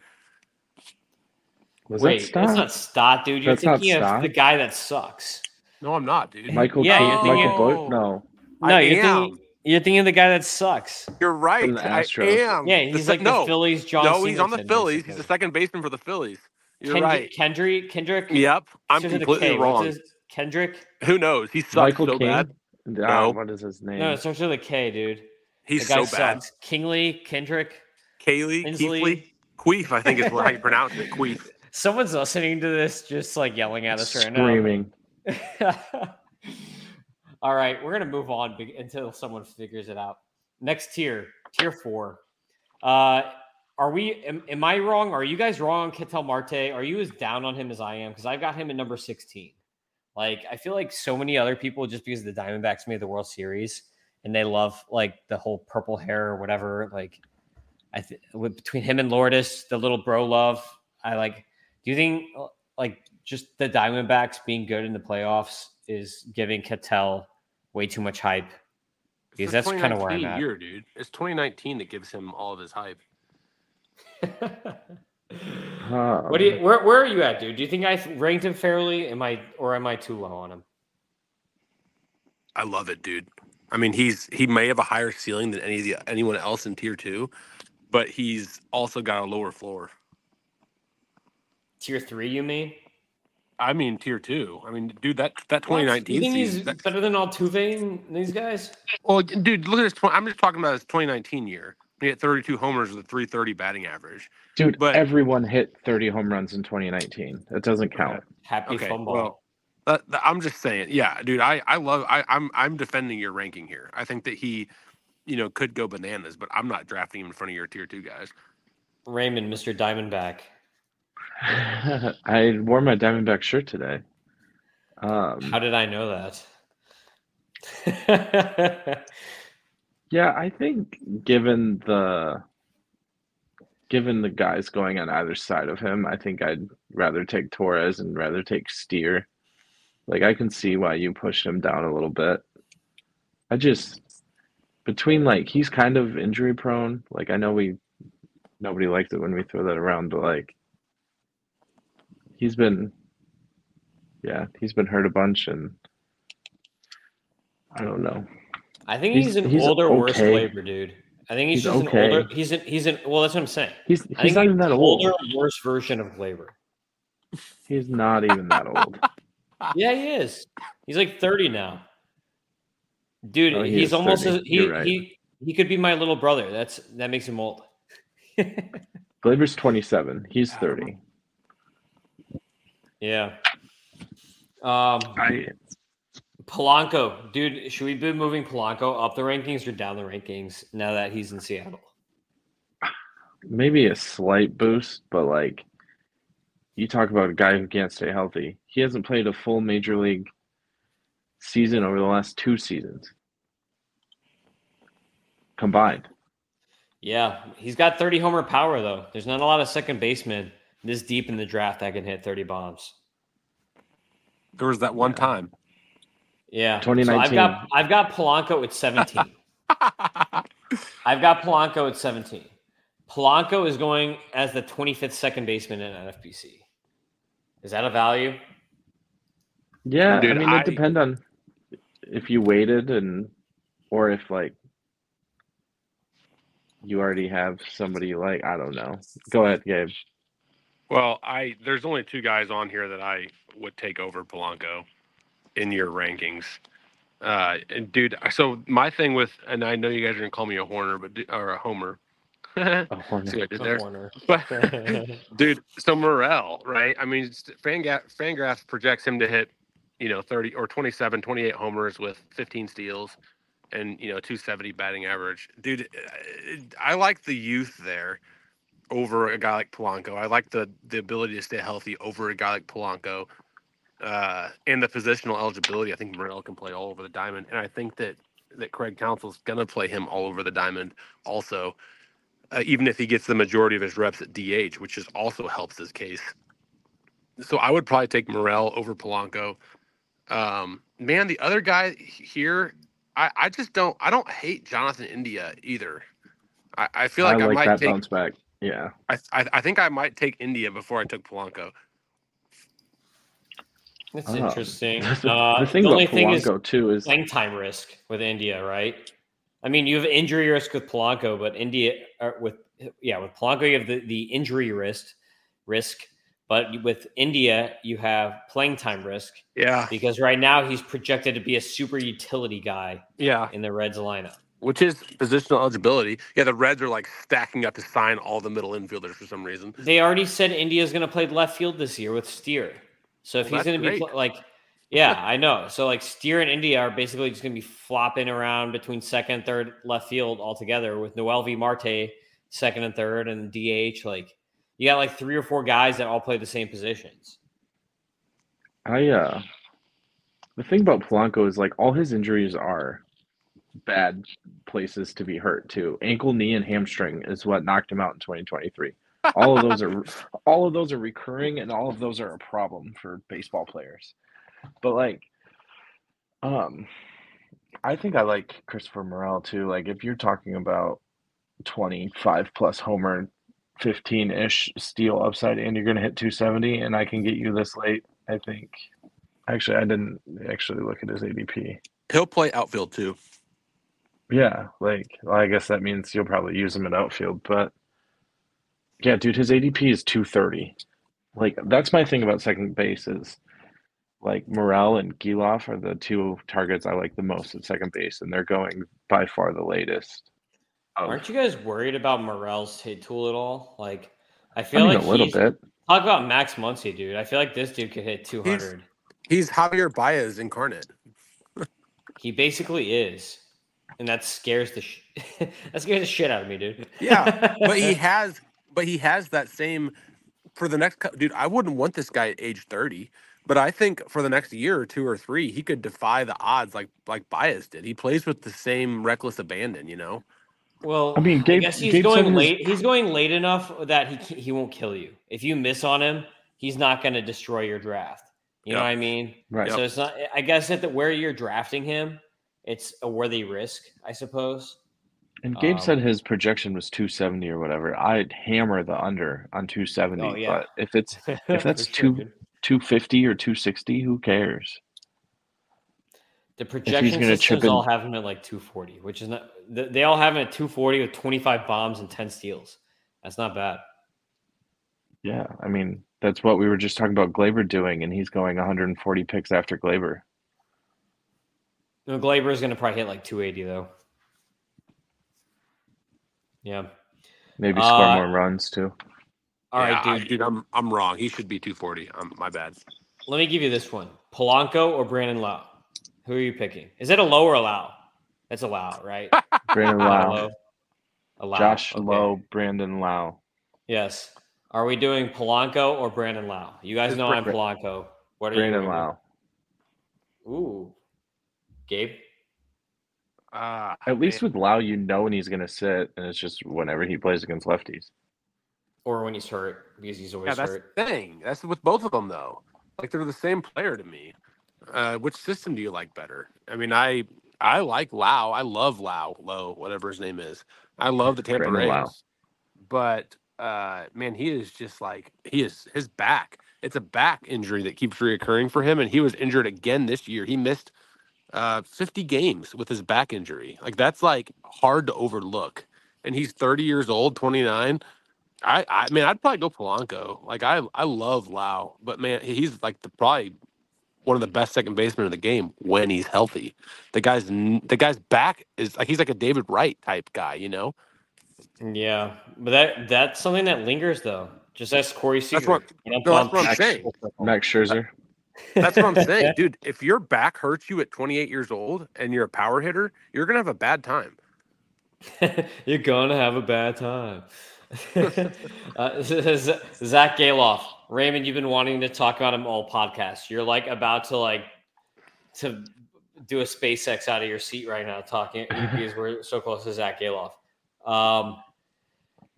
Was Wait, that that's Stott? not Stott, dude. You're That's not thinking of Stott? the guy that sucks. No, I'm not, dude. Michael Yeah, King- you're thinking- Michael Busch? No. No, I you're am. thinking you're thinking of the guy that sucks. You're right. From the I Astros. am. Yeah, The he's se- like no, the Phillies. John. no, he's on the Singleton, Phillies. He's the basically. second baseman for the Phillies. You're Kendrick, right. Kendrick, Kendrick. Yep, I'm starts with a completely K. What's wrong. his- Kendrick. Who knows? He sucks Michael so King? bad. No. What is his name? No, it starts with a K, dude. He's the guy so bad. sucks. Kingley, Kendrick, Kaylee, Inslee. Keithley, Queef, I think is how you pronounce it. Queef. Someone's listening to this, just like yelling at us right now. Screaming. All right, we're gonna move on until someone figures it out. Next tier, tier four. Uh, are we? Am, am I wrong? Are you guys wrong on Ketel Marte? Are you as down on him as I am? Because I've got him at number sixteen. Like I feel like so many other people, just because the Diamondbacks made the World Series and they love like the whole purple hair or whatever. Like I think between him and Lourdes, the little bro love. I like. Do you think uh, like just the Diamondbacks being good in the playoffs is giving Ketel way too much hype? Because that's kind of where I'm at. Year, dude. It's 2019 that gives him all of his hype. what do you? Where, where are you at, dude? Do you think I ranked him fairly? Am I or am I too low on him? I love it, dude. I mean, he's he may have a higher ceiling than any of the anyone else in tier two, but he's also got a lower floor. Tier three, you mean? I mean, tier two. I mean, dude, that that 2019 You think season. he's that- better than Altuve and these guys? well, dude, look at his. 20, I'm just talking about his 2019 year. He had 32 homers with a 330 batting average. Dude, But- everyone hit 30 home runs in 2019. That doesn't count. Happy Okay, fumble. well, That, that- I'm just saying, yeah, dude. I I love. I, I'm I'm defending your ranking here. I think that he, you know, could go bananas, but I'm not drafting him in front of your tier two guys. Raymond, Mr. Diamondback. I wore my Diamondback shirt today. Um, How did I know that? yeah, I think given the given the guys going on either side of him, I think I'd rather take Torres and rather take Steer. Like I can see why you pushed him down a little bit. I just between like he's kind of injury prone. Like I know we nobody liked it when we throw that around, but like he's been yeah, he's been hurt a bunch and I don't know. I think He's- he's, an he's older, worse okay. Gleyber, dude. I think he's, He's just okay. an older. He's an he's an well. That's what I'm saying. He's he's think not even that an old. older, worse version of Gleyber. He's not even that old. Yeah, he is. He's like 30 now. Dude, Oh, he he's almost 30. as, he, right. he he could be my little brother. That's that makes him old. Gleyber's 27. He's 30. Yeah. Um I Polanco, dude, should we be moving Polanco up the rankings or down the rankings now that he's in Seattle? maybe a slight boost, but like you talk about a guy who can't stay healthy. He hasn't played a full major league season over the last two seasons combined. Yeah, he's got 30 homer power though. There's not a lot of second basemen this deep in the draft that can hit 30 bombs. There was that one time. Yeah. So I've got I've got Polanco at 17. I've got Polanco at 17. Polanco is going as the 25th second baseman in NFBC. Is that a value? Yeah, Dude, I mean I- it depends on if you waited and or if like you already have somebody like. I don't know. Go ahead, Gabe. Well, I there's only two guys on here that I would take over Polanco in your rankings. Uh, and dude, so my thing with, and I know you guys are gonna call me a Horner, but or a Homer. See what Horner. I did there? Corner. But dude, so Morel, right? I mean, Fangra- Fangraphs projects him to hit, you know, 30 or 27, 28 homers with 15 steals and, you know, 270 batting average. Dude, uh, I like the youth there over a guy like Polanco. I like the the ability to stay healthy over a guy like Polanco. Uh, and the positional eligibility, I think Morel can play all over the diamond, and I think that that Craig Counsell's gonna play him all over the diamond also uh, even if he gets the majority of his reps at DH, which is also helps his case. So I would probably take Morel over Polanco. Um, man, the other guy here, I, I just don't I don't hate Jonathan India either. I, I feel like I, I might take bounce back. Yeah. I, I I think I might take India before I took Polanco. That's Ah. interesting. The, Uh, the thing the only about thing is Polanco too is playing time risk with India, right? I mean, you have injury risk with Polanco, but India or with yeah, with Polanco you have the, the injury risk risk, but with India you have playing time risk Yeah, because right now he's projected to be a super utility guy yeah. in the Reds lineup. Which is positional eligibility. Yeah, the Reds are like stacking up to sign all the middle infielders for some reason. They already said India's going to play left field this year with Steer. So if Well, he's going to be pl- like, yeah, I know. So like Steer and India are basically just going to be flopping around between second, third, left field altogether with Noelvi Marte second and third and DH. Like you got like three or four guys that all play the same positions. I uh the thing about Polanco is like all his injuries are bad places to be hurt too. Ankle, knee, and hamstring is what knocked him out in 2023. All of those are all of those are recurring and all of those are a problem for baseball players. But like um I think I like Christopher Morel too. Like if you're talking about 25 plus homer 15-ish steal upside and you're to hit 270 and I can get you this late, I think Actually, I didn't actually look at his ADP. He'll play outfield too. Yeah, like well, I guess that means you'll probably use him in outfield, but yeah, dude, his ADP is 230. Like that's my thing about second base is like Morel and Gelof are the two targets I like the most at second base, and they're going by far the latest. of- Aren't you guys worried about Morel's hit tool at all? Like, I I feel mean, like a little he's- bit. Talk about Max Muncy, dude. I feel like this dude could hit 200. He's Javier Baez incarnate. He basically is, and that scares the sh- that scares the shit out of me, dude. Yeah, but he has, but he has that same for the next dude. I wouldn't want this guy at age thirty, but I think for the next year or two or three, he could defy the odds like like Baez did. He plays with the same reckless abandon, you know. well, I mean, I guess he's Gabe said going his- late. He's going late enough that he he won't kill you. If you miss on him, he's not going to destroy your draft. You know what I mean? Right. So it's not. I guess at the where you're drafting him, it's a worthy risk, I suppose. And Gabe Um, said his projection was 270 or whatever. I'd hammer the under on 270, Oh, yeah. but if it's If that's For sure, 250 or 260, who cares? The projection systems all have him at like 240, which is not. They all have him at 240 with 25 bombs and 10 steals. That's not bad. Yeah, I mean that's what we were just talking about Gleyber doing, and he's going 140 picks after Gleyber. No, Gleyber is going to probably hit like 280 though. Yeah. Maybe score Uh, more runs too. All right, Yeah, I- dude. dude, I'm I'm wrong. He should be 240. Um, my bad. Let me give you this one: Polanco or Brandon Lau. Who are you picking? Is it a low or a Lau? That's a Lau, right? Brandon Lau, low. A Lau. Josh okay. Lowe, Brandon Lau. Yes. Are we doing Polanco or Brandon Lau? You guys It's know I'm Polanco. What are Brandon you? Brandon Lau. Ooh. Gabe. Uh, At least with Lau, you know when he's gonna sit, and it's just whenever he plays against lefties. Or when he's hurt because he's always yeah, that's hurt. the thing. That's with both of them though. Like they're the same player to me. Uh, which system do you like better? I mean, I I like Lau. I love Lau, Low, whatever his name is. I love the Tampa Brandon Lau. Rays. But uh, man, he is just like he is his back. It's a back injury that keeps reoccurring for him, and he was injured again this year. He missed uh, 50 games with his back injury. Like that's like hard to overlook. And he's 30 years old, 29. I I mean, I'd probably go Polanco. Like I I love Lau, but man, he's like the probably one of the best second basemen in the game when he's healthy. The guy's the guy's back is like he's like a David Wright type guy, you know. Yeah, but that that's something that lingers though. Just ask Corey Seager. That's what- no, that's what I'm saying. Max Scherzer. That's what I'm saying, dude. If your back hurts you at 28 years old and you're a power hitter, you're gonna have a bad time. You're gonna have a bad time. uh, Zack Gelof, Raymond, you've been wanting to talk about him all podcast. You're like about to like to do a SpaceX out of your seat right now, talking because we're so close to Zack Gelof. Um,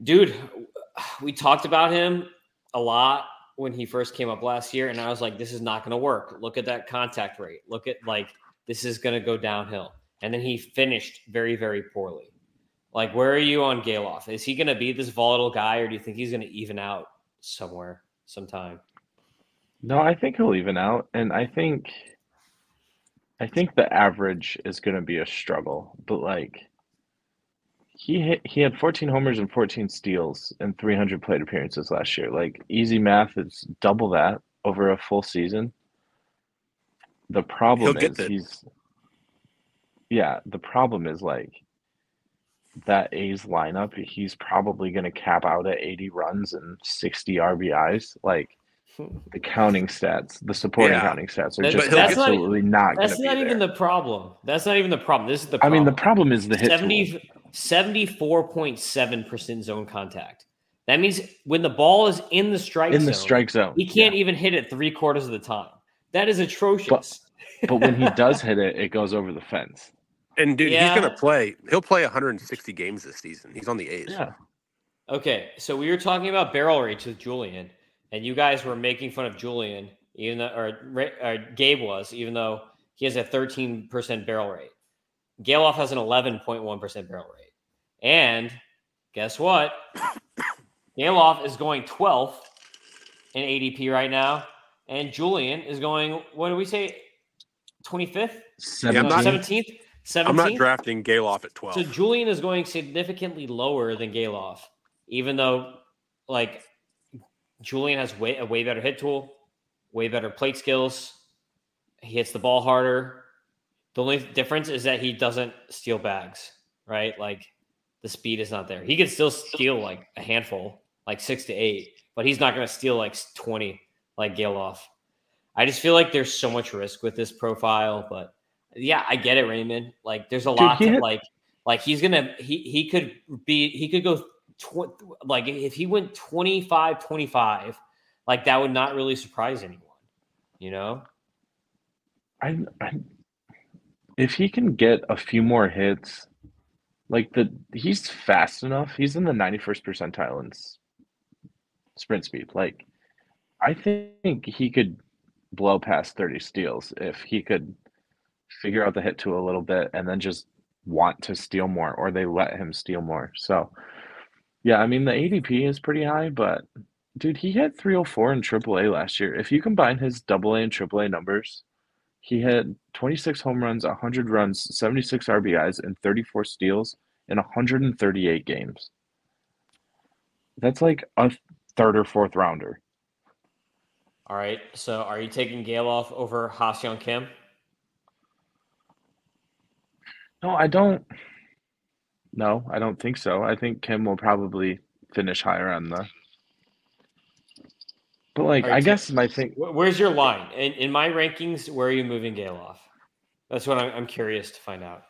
dude, we talked about him a lot when he first came up last year, and I was like, this is not going to work. Look at that contact rate. Look at like this is going to go downhill. And then he finished very, very poorly. Like, where are you on Gelof? Is he going to be this volatile guy, or do you think he's going to even out somewhere, sometime? No, I think he'll even out, and I think, I think the average is going to be a struggle. But like, he hit, he had 14 homers and 14 steals and 300 plate appearances last year. Like, easy math is double that over a full season. The problem He'll is it. he's, yeah, the problem is like that A's lineup. He's probably going to cap out at 80 runs and 60 RBIs. Like the counting stats, the supporting Yeah. counting stats are just that's not- absolutely not, going That's to be not even there. the problem. That's not even the problem. This is the Problem. I mean, the problem is the hit tool. 70, 74.7% zone contact. That means when the ball is in the strike in the zone, strike zone. he can't even hit it three quarters of the time. That is atrocious. But- but when he does hit it, it goes over the fence. And dude, Yeah. he's gonna play. He'll play 160 games this season. He's on the A's. Yeah. Okay, so we were talking about barrel rates with Julien, and you guys were making fun of Julien, even though, or, or Gabe was, even though he has a 13% barrel rate. Gelof has an 11.1% barrel rate. And guess what? Gelof is going 12th in ADP right now, and Julien is going, what do we say, 25th? I'm not- 17th? 17th? I'm not drafting Gelof at 12. So Julien is going significantly lower than Gelof, even though like Julien has way a way better hit tool, way better plate skills. He hits the ball harder. The only difference is that he doesn't steal bags, right? Like the speed is not there. He can still steal like a handful, like six to eight, but he's not going to steal like 20 like Gelof. I just feel like there's so much risk with this profile, but yeah, I get it, Raymond. Like, there's a lot he to hit- like. Like he's gonna he he could be he could go tw- like if he went 25 25 like that would not really surprise anyone you know I, I if he can get a few more hits, like the he's fast enough. He's in the 91st percentile in sprint speed. Like I think he could blow past 30 steals if he could figure out the hit to a little bit and then just want to steal more or they let him steal more. So yeah, I mean the ADP is pretty high, but dude, he had 304 in AAA last year. If you combine his AA and AAA numbers, He had 26 home runs, 100 runs, 76 RBIs, and 34 steals in 138 games. That's like a third or fourth rounder. All right. So are you taking Gelof over Ha-Seong Kim? No, I don't. No, I don't think so. I think Kim will probably finish higher on the. But like, All right, I so- guess my thing. Where's your line? In, in my rankings, where are you moving Gelof? That's what I'm, I'm curious to find out.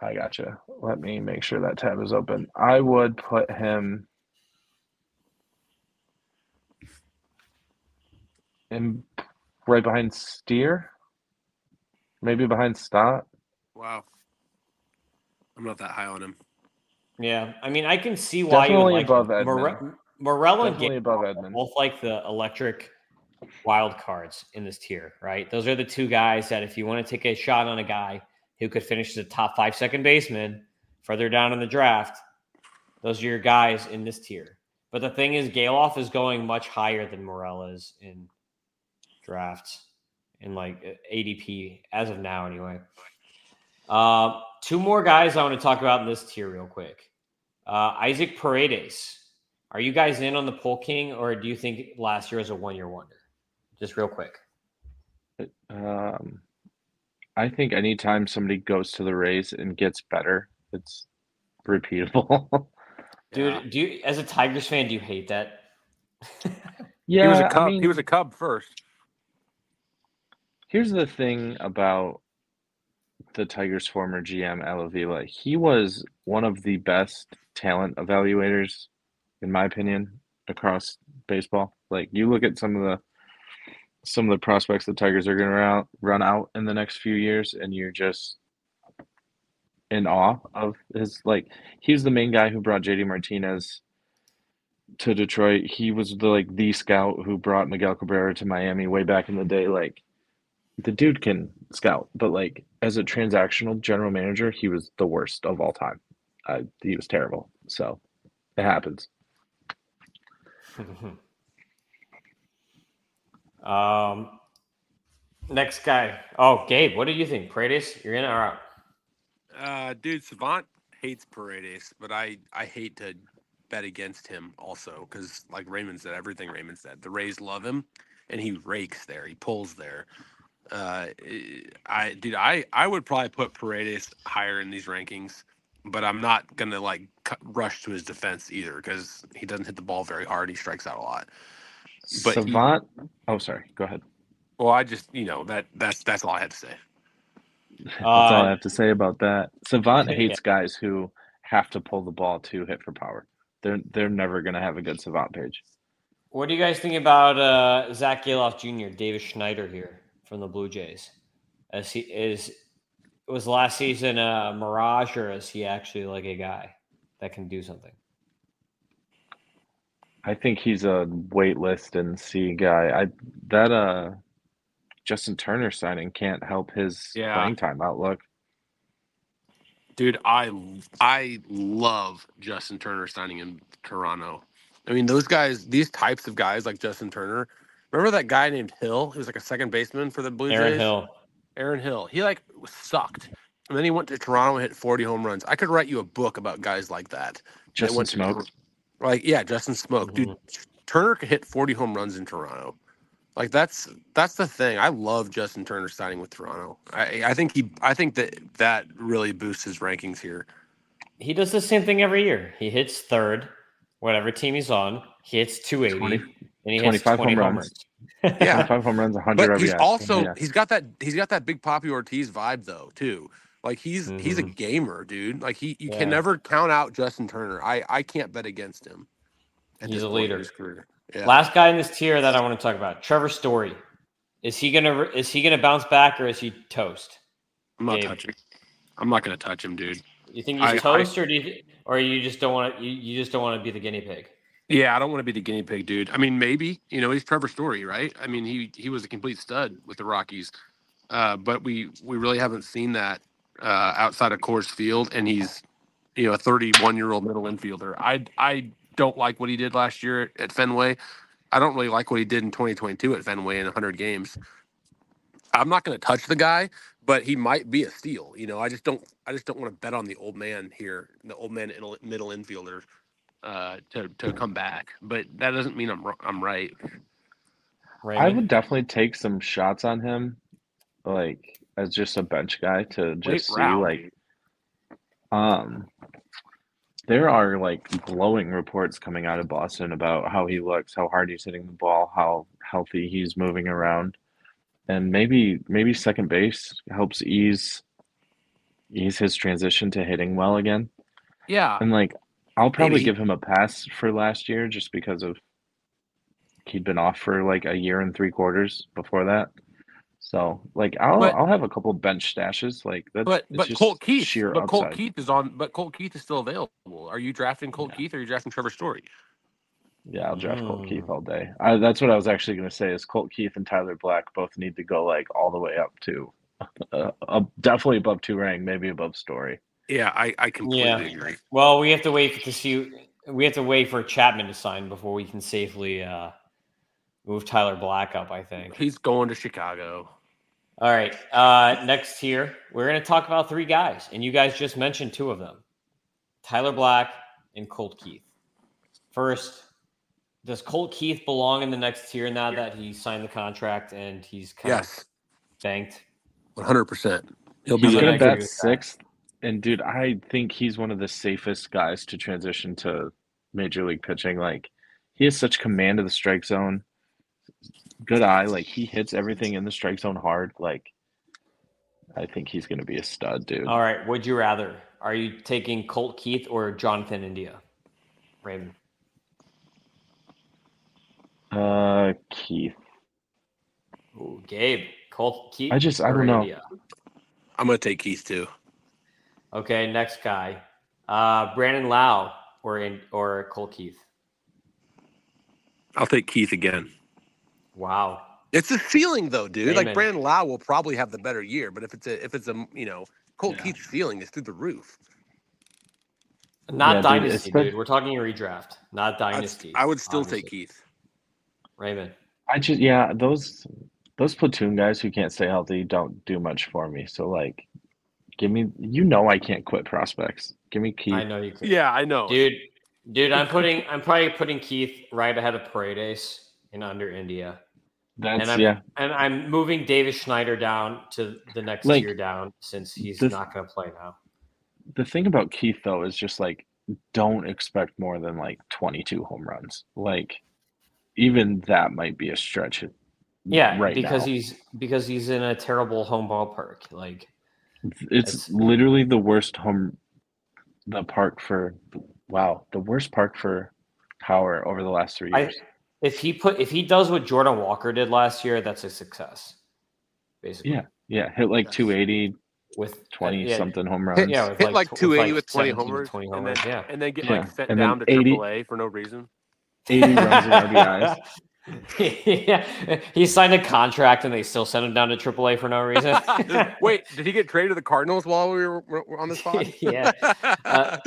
I gotcha. Let me make sure that tab is open. I would put him in right behind Steer, maybe behind Stott. Wow. I'm not that high on him. Yeah. I mean, I can see why you would Definitely like above More- Morello and above Edman. both like the electric wild cards in this tier, right? Those are the two guys that if you want to take a shot on a guy who could finish as a top five second baseman further down in the draft, those are your guys in this tier. But the thing is, Gelof is going much higher than Morel is in drafts in like ADP as of now, anyway. Uh, two more guys I want to talk about in this tier real quick. Uh, Isaac Paredes. Are you guys in on the Pole King, or do you think last year was a one year wonder? Just real quick. Um, I think anytime somebody goes to the Rays and gets better, it's repeatable. Dude, Yeah. do you as a Tigers fan, do you hate that? yeah, he was a cub. mean, he was a cub first. Here's the thing about the Tigers' former GM, Al Avila. He was one of the best talent evaluators, in my opinion, across baseball. Like you look at some of the some of the prospects the Tigers are going to run out, in the next few years, and you're just in awe of his. Like he's the main guy who brought JD Martinez to Detroit. He was the like the scout who brought Miguel Cabrera to Miami way back in the day. Like the dude can scout, but like as a transactional general manager, he was the worst of all time. Uh, he was terrible. So it happens. um, next guy. Oh, Gabe, what do you think? Paredes, you're in or out? Uh, dude, Savant hates Paredes, but I I hate to bet against him also because, like Raymond said, everything Raymond said, the Rays love him, and he rakes there, he pulls there. Uh, I dude, I I would probably put Paredes higher in these rankings, but I'm not gonna like cut, rush to his defense either because he doesn't hit the ball very hard. He strikes out a lot. But he- Savant. oh, sorry. Go ahead. Well, I just you know that that's that's all I had to say. That's all I Uh, have to say about that. Savant Yeah. hates guys who have to pull the ball to hit for power. They're they're never gonna have a good Savant page. What do you guys think about uh, Zack Gelof Jr., Davis Schneider here from the Blue Jays? As he is, was last season a mirage, or is he actually like a guy that can do something? I think he's a wait list and see guy. I that uh Justin Turner signing can't help his Yeah. playing time outlook. Dude, I I love Justin Turner signing in Toronto. I mean, those guys, these types of guys like Justin Turner. Remember that guy named Hill? He was like a second baseman for the Blue Aaron Jays. Hill. Aaron Hill. He like sucked, and then he went to Toronto and hit 40 home runs. I could write you a book about guys like that. that Justin went to Smoke. Tor- Like yeah, Justin Smoak. Dude, mm-hmm. Turner could hit 40 home runs in Toronto. Like that's that's the thing. I love Justin Turner signing with Toronto. I I think he I think that that really boosts his rankings here. He does the same thing every year. He hits third, whatever team he's on. He hits 280, 20 and he hits 25 20 home home runs. runs. Yeah. 25 home runs, 100 But he's RBIs. also Yeah. he's got that he's got that big Papi Ortiz vibe though too. Like he's he's a Mhm. gamer, dude. Like he you Yeah. can never count out Justin Turner. I I can't bet against him. He's a leader. career. Yeah. Last guy in this tier that I want to talk about, Trevor Story. Is he gonna is he gonna bounce back or is he toast? I'm not Gabe. touching. I'm not gonna touch him, dude. You think he's I- I- toast, or do you, or you just don't want to? You, you just don't want to be the guinea pig. Yeah, I don't want to be the guinea pig, dude. I mean, maybe you know he's Trevor Story, right? I mean, he he was a complete stud with the Rockies, uh, but we we really haven't seen that uh, outside of Coors Field, and he's you know a 31 year old middle infielder. I I don't like what he did last year at, Fenway. I don't really like what he did in 2022 at Fenway in 100 games. I'm not going to touch the guy, but he might be a steal. You know, I just don't I just don't want to bet on the old man here, the old man middle infielder uh, to to come back. But that doesn't mean I'm I'm right. I would definitely take some shots on him, like as just a bench guy to Late just see round, like um there are like glowing reports coming out of Boston about how he looks, how hard he's hitting the ball, how healthy he's moving around. And maybe maybe second base helps ease ease his transition to hitting well again. yeah, And like I'll probably Maybe. give him a pass for last year just because of he'd been off for like a year and three quarters before that. So like I'll But- I'll have a couple bench stashes like that's but it's but just Colt Keith, sheer but Colt. Keith is on, but Colt Keith is still available. Are you drafting Colt Yeah. Keith or are you drafting Trevor Story? Yeah, I'll draft Colt Keith Mm. all day. I, that's what I was actually going to say. Is Colt Keith and Tyler Black both need to go like all the way up to, uh, up, definitely above Turang, maybe above Story. Yeah, I I completely Yeah. agree. Well, we have to wait to see. We have to wait for Chapman to sign before we can safely uh, move Tyler Black up. I think. He's going to Chicago. All right. Uh, next here, we're going to talk about three guys, and you guys just mentioned two of them: Tyler Black and Colt Keith. First, does Colt Keith belong in the next tier now that he signed the contract and he's kind Yes, of banked? one hundred percent. He'll be I'm going gonna bat that. sixth, and dude, I think he's one of the safest guys to transition to major league pitching. Like he has such command of the strike zone, good eye. Like he hits everything in the strike zone hard. Like I think he's going to be a stud, dude. All right. Would you rather? Are you taking Colt Keith or Jonathan India? Raymond. Uh, Keith. Ooh, Gabe. Colt Keith. I just- I don't know. India? I'm going to take Keith too. Okay, next guy. Uh, Brandon Lowe or in, or Colt Keith. I'll take Keith again. Wow. It's a ceiling though, dude. Amen. Like Brandon Lowe will probably have the better year, but if it's a if it's a you know Cole Yeah. Keith's ceiling is through the roof. Not Yeah, dude, dynasty, espe- dude. We're talking redraft, not dynasty. I would still obviously. take Keith. Raymond. I just yeah, those those platoon guys who can't stay healthy don't do much for me. So like, give me you know I can't quit prospects. Give me Keith. I know you could. Yeah, I know. Dude, dude, I'm putting I'm probably putting Keith right ahead of Paredes and under India. That's and I'm yeah. and I'm moving Davis Schneider down to the next Like, tier down since he's the- not gonna play now. The thing about Keith though is just like don't expect more than like 22 home runs. Like even that might be a stretch. Yeah, right because now. he's because he's in a terrible home ballpark. Like It's It's- literally the worst home the park for wow, the worst park for power over the last 3 I- years. if he put if he does what Jordan Walker did last year, that's a success. Basically. Yeah. yeah, hit like Yes. 280, With uh, 20 yeah, something home runs. Yeah, with Hit like, like, tw- with 280 like with 20 17 to homers, and then, yeah. and then get Yeah, like sent and then down to 80 AAA for no reason. 80 runs and RBIs. yeah, he signed a contract and they still sent him down to AAA for no reason. Wait, did he get traded to the Cardinals while we were, were on this spot? Yeah. Uh,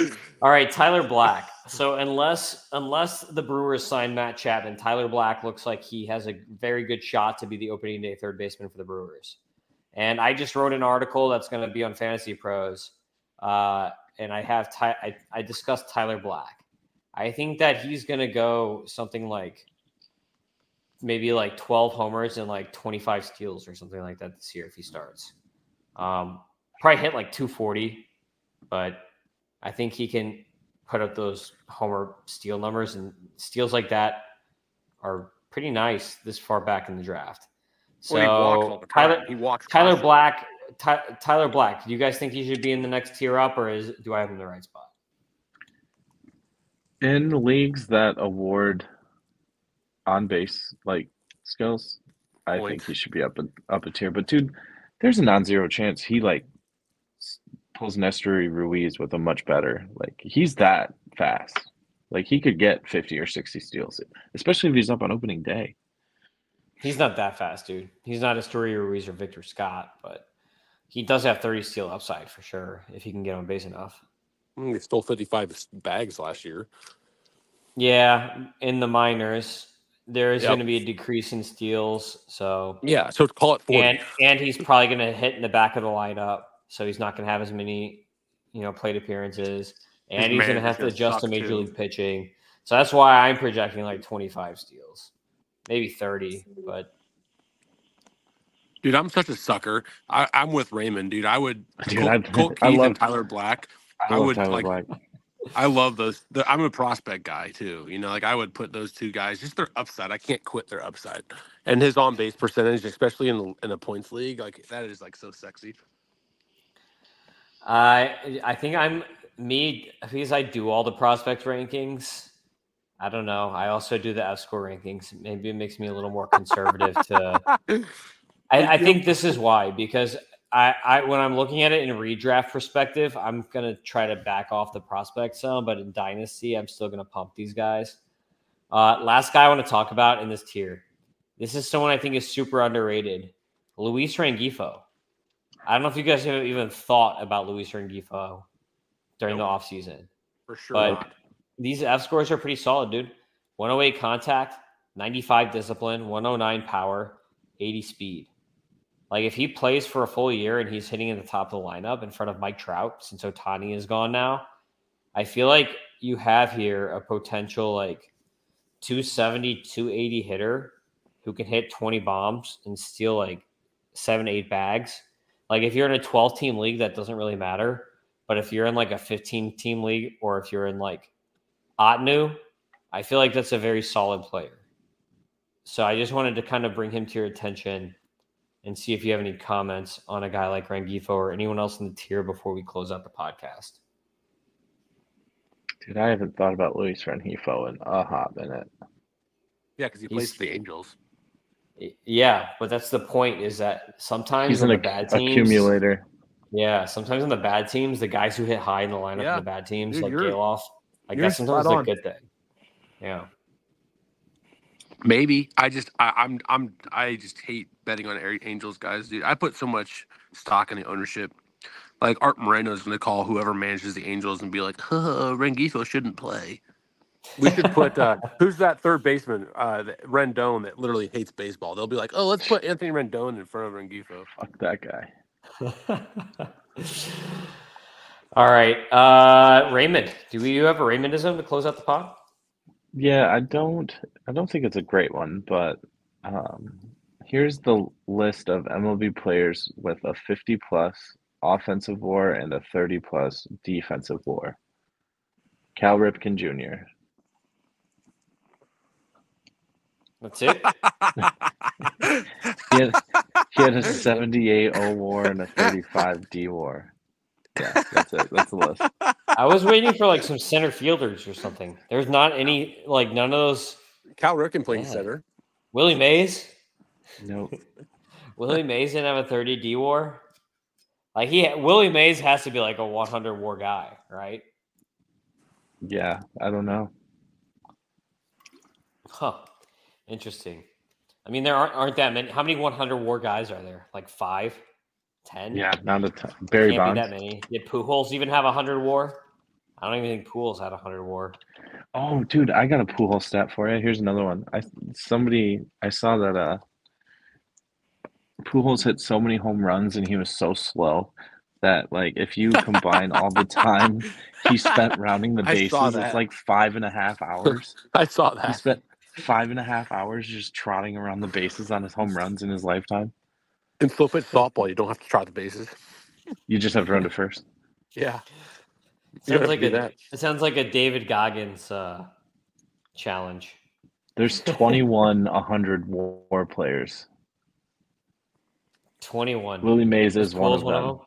All right, Tyler Black. So unless unless the Brewers sign Matt Chapman, Tyler Black looks like he has a very good shot to be the opening day third baseman for the Brewers. And I just wrote an article that's going to be on Fantasy Pros, uh, and I have Ty- I, I discussed Tyler Black. I think that he's going to go something like maybe like 12 homers and like 25 steals or something like that this year if he starts. Um, probably hit like 240, but I think he can put up those homer steal numbers and steals like that are pretty nice this far back in the draft. So Well, he walks all the time. Tyler he walks Tyler constantly. Black Ty, Tyler Black, do you guys think he should be in the next tier up or is do I have him in the right spot? in leagues that award on base like skills, I think he should be up a, up a tier. But dude, there's a non-zero chance he like s- pulls Esteury Ruiz with a much better. Like he's that fast. Like he could get 50 or 60 steals, especially if he's up on opening day. He's not that fast, dude. He's not Esteury Ruiz or Victor Scott, but he does have 30 steal upside for sure if he can get on base enough. He stole 55 bags last year. Yeah, in the minors. There is Yep. going to be a decrease in steals. So Yeah, so call it forty. and and he's probably going to hit in the back of the lineup, so he's not going to have as many, you know, plate appearances, and His he's going to have to adjust to major too. league pitching. So that's why I'm projecting like 25 steals, maybe 30. But Dude, I'm such a sucker. I, I'm with Raymond, dude. I would Dude, Colt, I- Colt I Keith love- and Tyler Black. I love would, Tyler like- Black. I love those. The, I'm a prospect guy too. You know, like I would put those two guys just their upside. I can't quit their upside, and his on base percentage, especially in in a points league, like that is like so sexy. I I think I'm me because I do all the prospect rankings. I don't know. I also do the F score rankings. Maybe it makes me a little more conservative to I, I think this is why because I, I when I'm looking at it in a redraft perspective, I'm gonna try to back off the prospect some, but in dynasty, I'm still gonna pump these guys. Uh, last guy I want to talk about in this tier. This is someone I think is super underrated. Luis Rengifo. I don't know if you guys have even thought about Luis Rengifo during Nope. the offseason. For sure. But- not. These F scores are pretty solid, dude. 108 contact, 95 discipline, 109 power, 80 speed. Like if he plays for a full year and he's hitting in the top of the lineup in front of Mike Trout, since Ohtani is gone now, I feel like you have here a potential like 270, 280 hitter who can hit 20 bombs and steal like seven, eight bags. Like if you're in a 12 team league, that doesn't really matter. But if you're in like a 15 team league or if you're in like Ottoneu, I feel like that's a very solid player. So I just wanted to kind of bring him to your attention and see if you have any comments on a guy like Rengifo or anyone else in the tier before we close out the podcast. Dude, I haven't thought about Luis Rengifo in a hot minute. yeah, because he he's- plays for the Angels. Yeah, but that's the point is that sometimes He's in an the acc- bad teams, accumulator. yeah, sometimes in the bad teams, the guys who hit high in the lineup Yeah. in the bad teams, Dude, like you're- Galoff, like you're that's sometimes spot a good thing. Yeah. Maybe I just I, I'm I'm I just hate betting on Angels guys, dude. I put so much stock in the ownership. Like Art Moreno is going to call whoever manages the Angels and be like, huh, Rengifo shouldn't play. We should put uh, who's that third baseman, uh, that- Rendon, that literally hates baseball. They'll be like, oh, let's put Anthony Rendon in front of Rengifo. Fuck that guy. All right. Uh Raymond, do we have a Raymondism to close out the pod? Yeah, I don't I don't think it's a great one, but um, here's the list of MLB players with a 50 plus offensive war and a 30 plus defensive war. Cal Ripken Jr. That's it. He had, he had a 78 O war and a 35 D war. Yeah, that's it. That's the list. I was waiting for like some center fielders or something. There's not any like none of those Cal Ripken playing Yeah. center. Willie Mays. Nope. Willie Mays didn't have a 30 D war. Like he Willie Mays has to be like a 100 war guy, right? Yeah, I don't know. Huh. Interesting. I mean, there aren't aren't that many. How many 100 war guys are there? Like five, ten? Yeah, not a ton. Barry can't Bonds. be that many. Did Pujols even have a 100 war? I don't even think Pujols had a 100 war. Oh, dude, I got a pool stat for you. Here's another one. I somebody I saw that uh Pujols hit so many home runs and he was so slow that like if you combine all the time he spent rounding the bases, it's like five and a half hours. I saw that. He spent five and a half hours just trotting around the bases on his home runs in his lifetime. In slow pitch softball, you don't have to trot the bases. You just have to run to first. Yeah. It sounds like a that. it sounds like a David Goggins uh, challenge. There's 21 100 war players. 21. Willie Mays is one Pujols of them. them?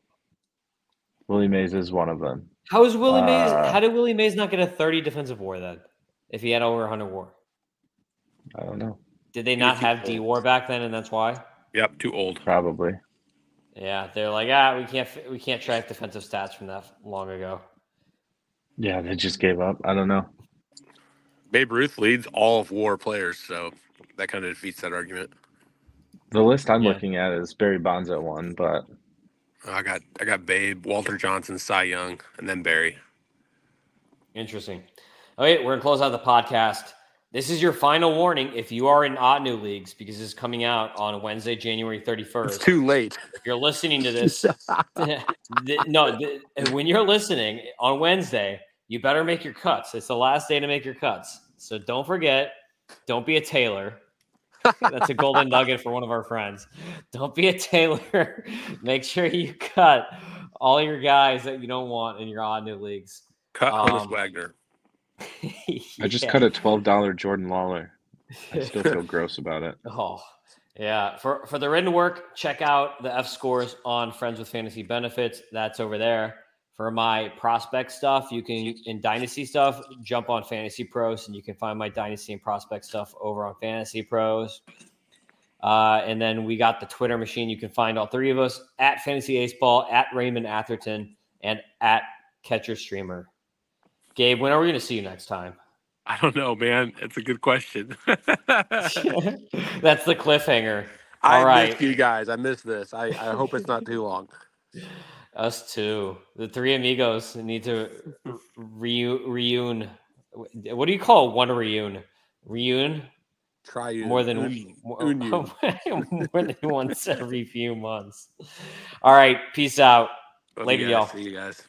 Willie Mays is one of them. How is Willie Mays? Uh, How did Willie Mays not get a 30 defensive war then? If he had over 100 war, I don't know. did they not have old. D war back then, and that's why? Yep, too old. Probably. Yeah, they're like, ah, we can't we can't track defensive stats from that long ago. Yeah, they just gave up. I don't know. Babe Ruth leads all of war players, so that kind of defeats that argument. The list I'm Yeah. looking at is Barry Bonds at one, but oh, I got I got Babe, Walter Johnson, Cy Young, and then Barry. Interesting. Okay, we're gonna close out the podcast. this is your final warning if you are in Ottoneu leagues because this is coming out on Wednesday, January 31st. It's too late. If you're listening to this, the- no, the- when you're listening on Wednesday, you better make your cuts. It's the last day to make your cuts. So don't forget, don't be a tailor. That's a golden nugget for one of our friends. Don't be a tailor. Make sure you cut all your guys that you don't want in your Ottoneu leagues. Cut Honus Um, Wagner. I just cut a twelve dollar Jordan Lawlar. I still feel gross about it. Oh, yeah. For for the written work, check out the F scores on Friends with Fantasy Benefits. That's over there. For my prospect stuff, you can in Dynasty stuff, jump on Fantasy Pros, and you can find my Dynasty and prospect stuff over on Fantasy Pros. Uh, and then we got the Twitter machine. You can find all three of us at Fantasy Ace Ball, at Raymond Atherton, and at Catcher Streamer. Gabe, when are we going to see you next time? I don't know, man. It's a good question. That's the cliffhanger. I All right. miss you guys. I miss this. I, I hope it's not too long. Us too. The three amigos need to re- reun. What do you call one reun? Reun Try more than Un- more, Union. more than once every few months. All right, peace out. Love Later, you guys. y'all. See you guys.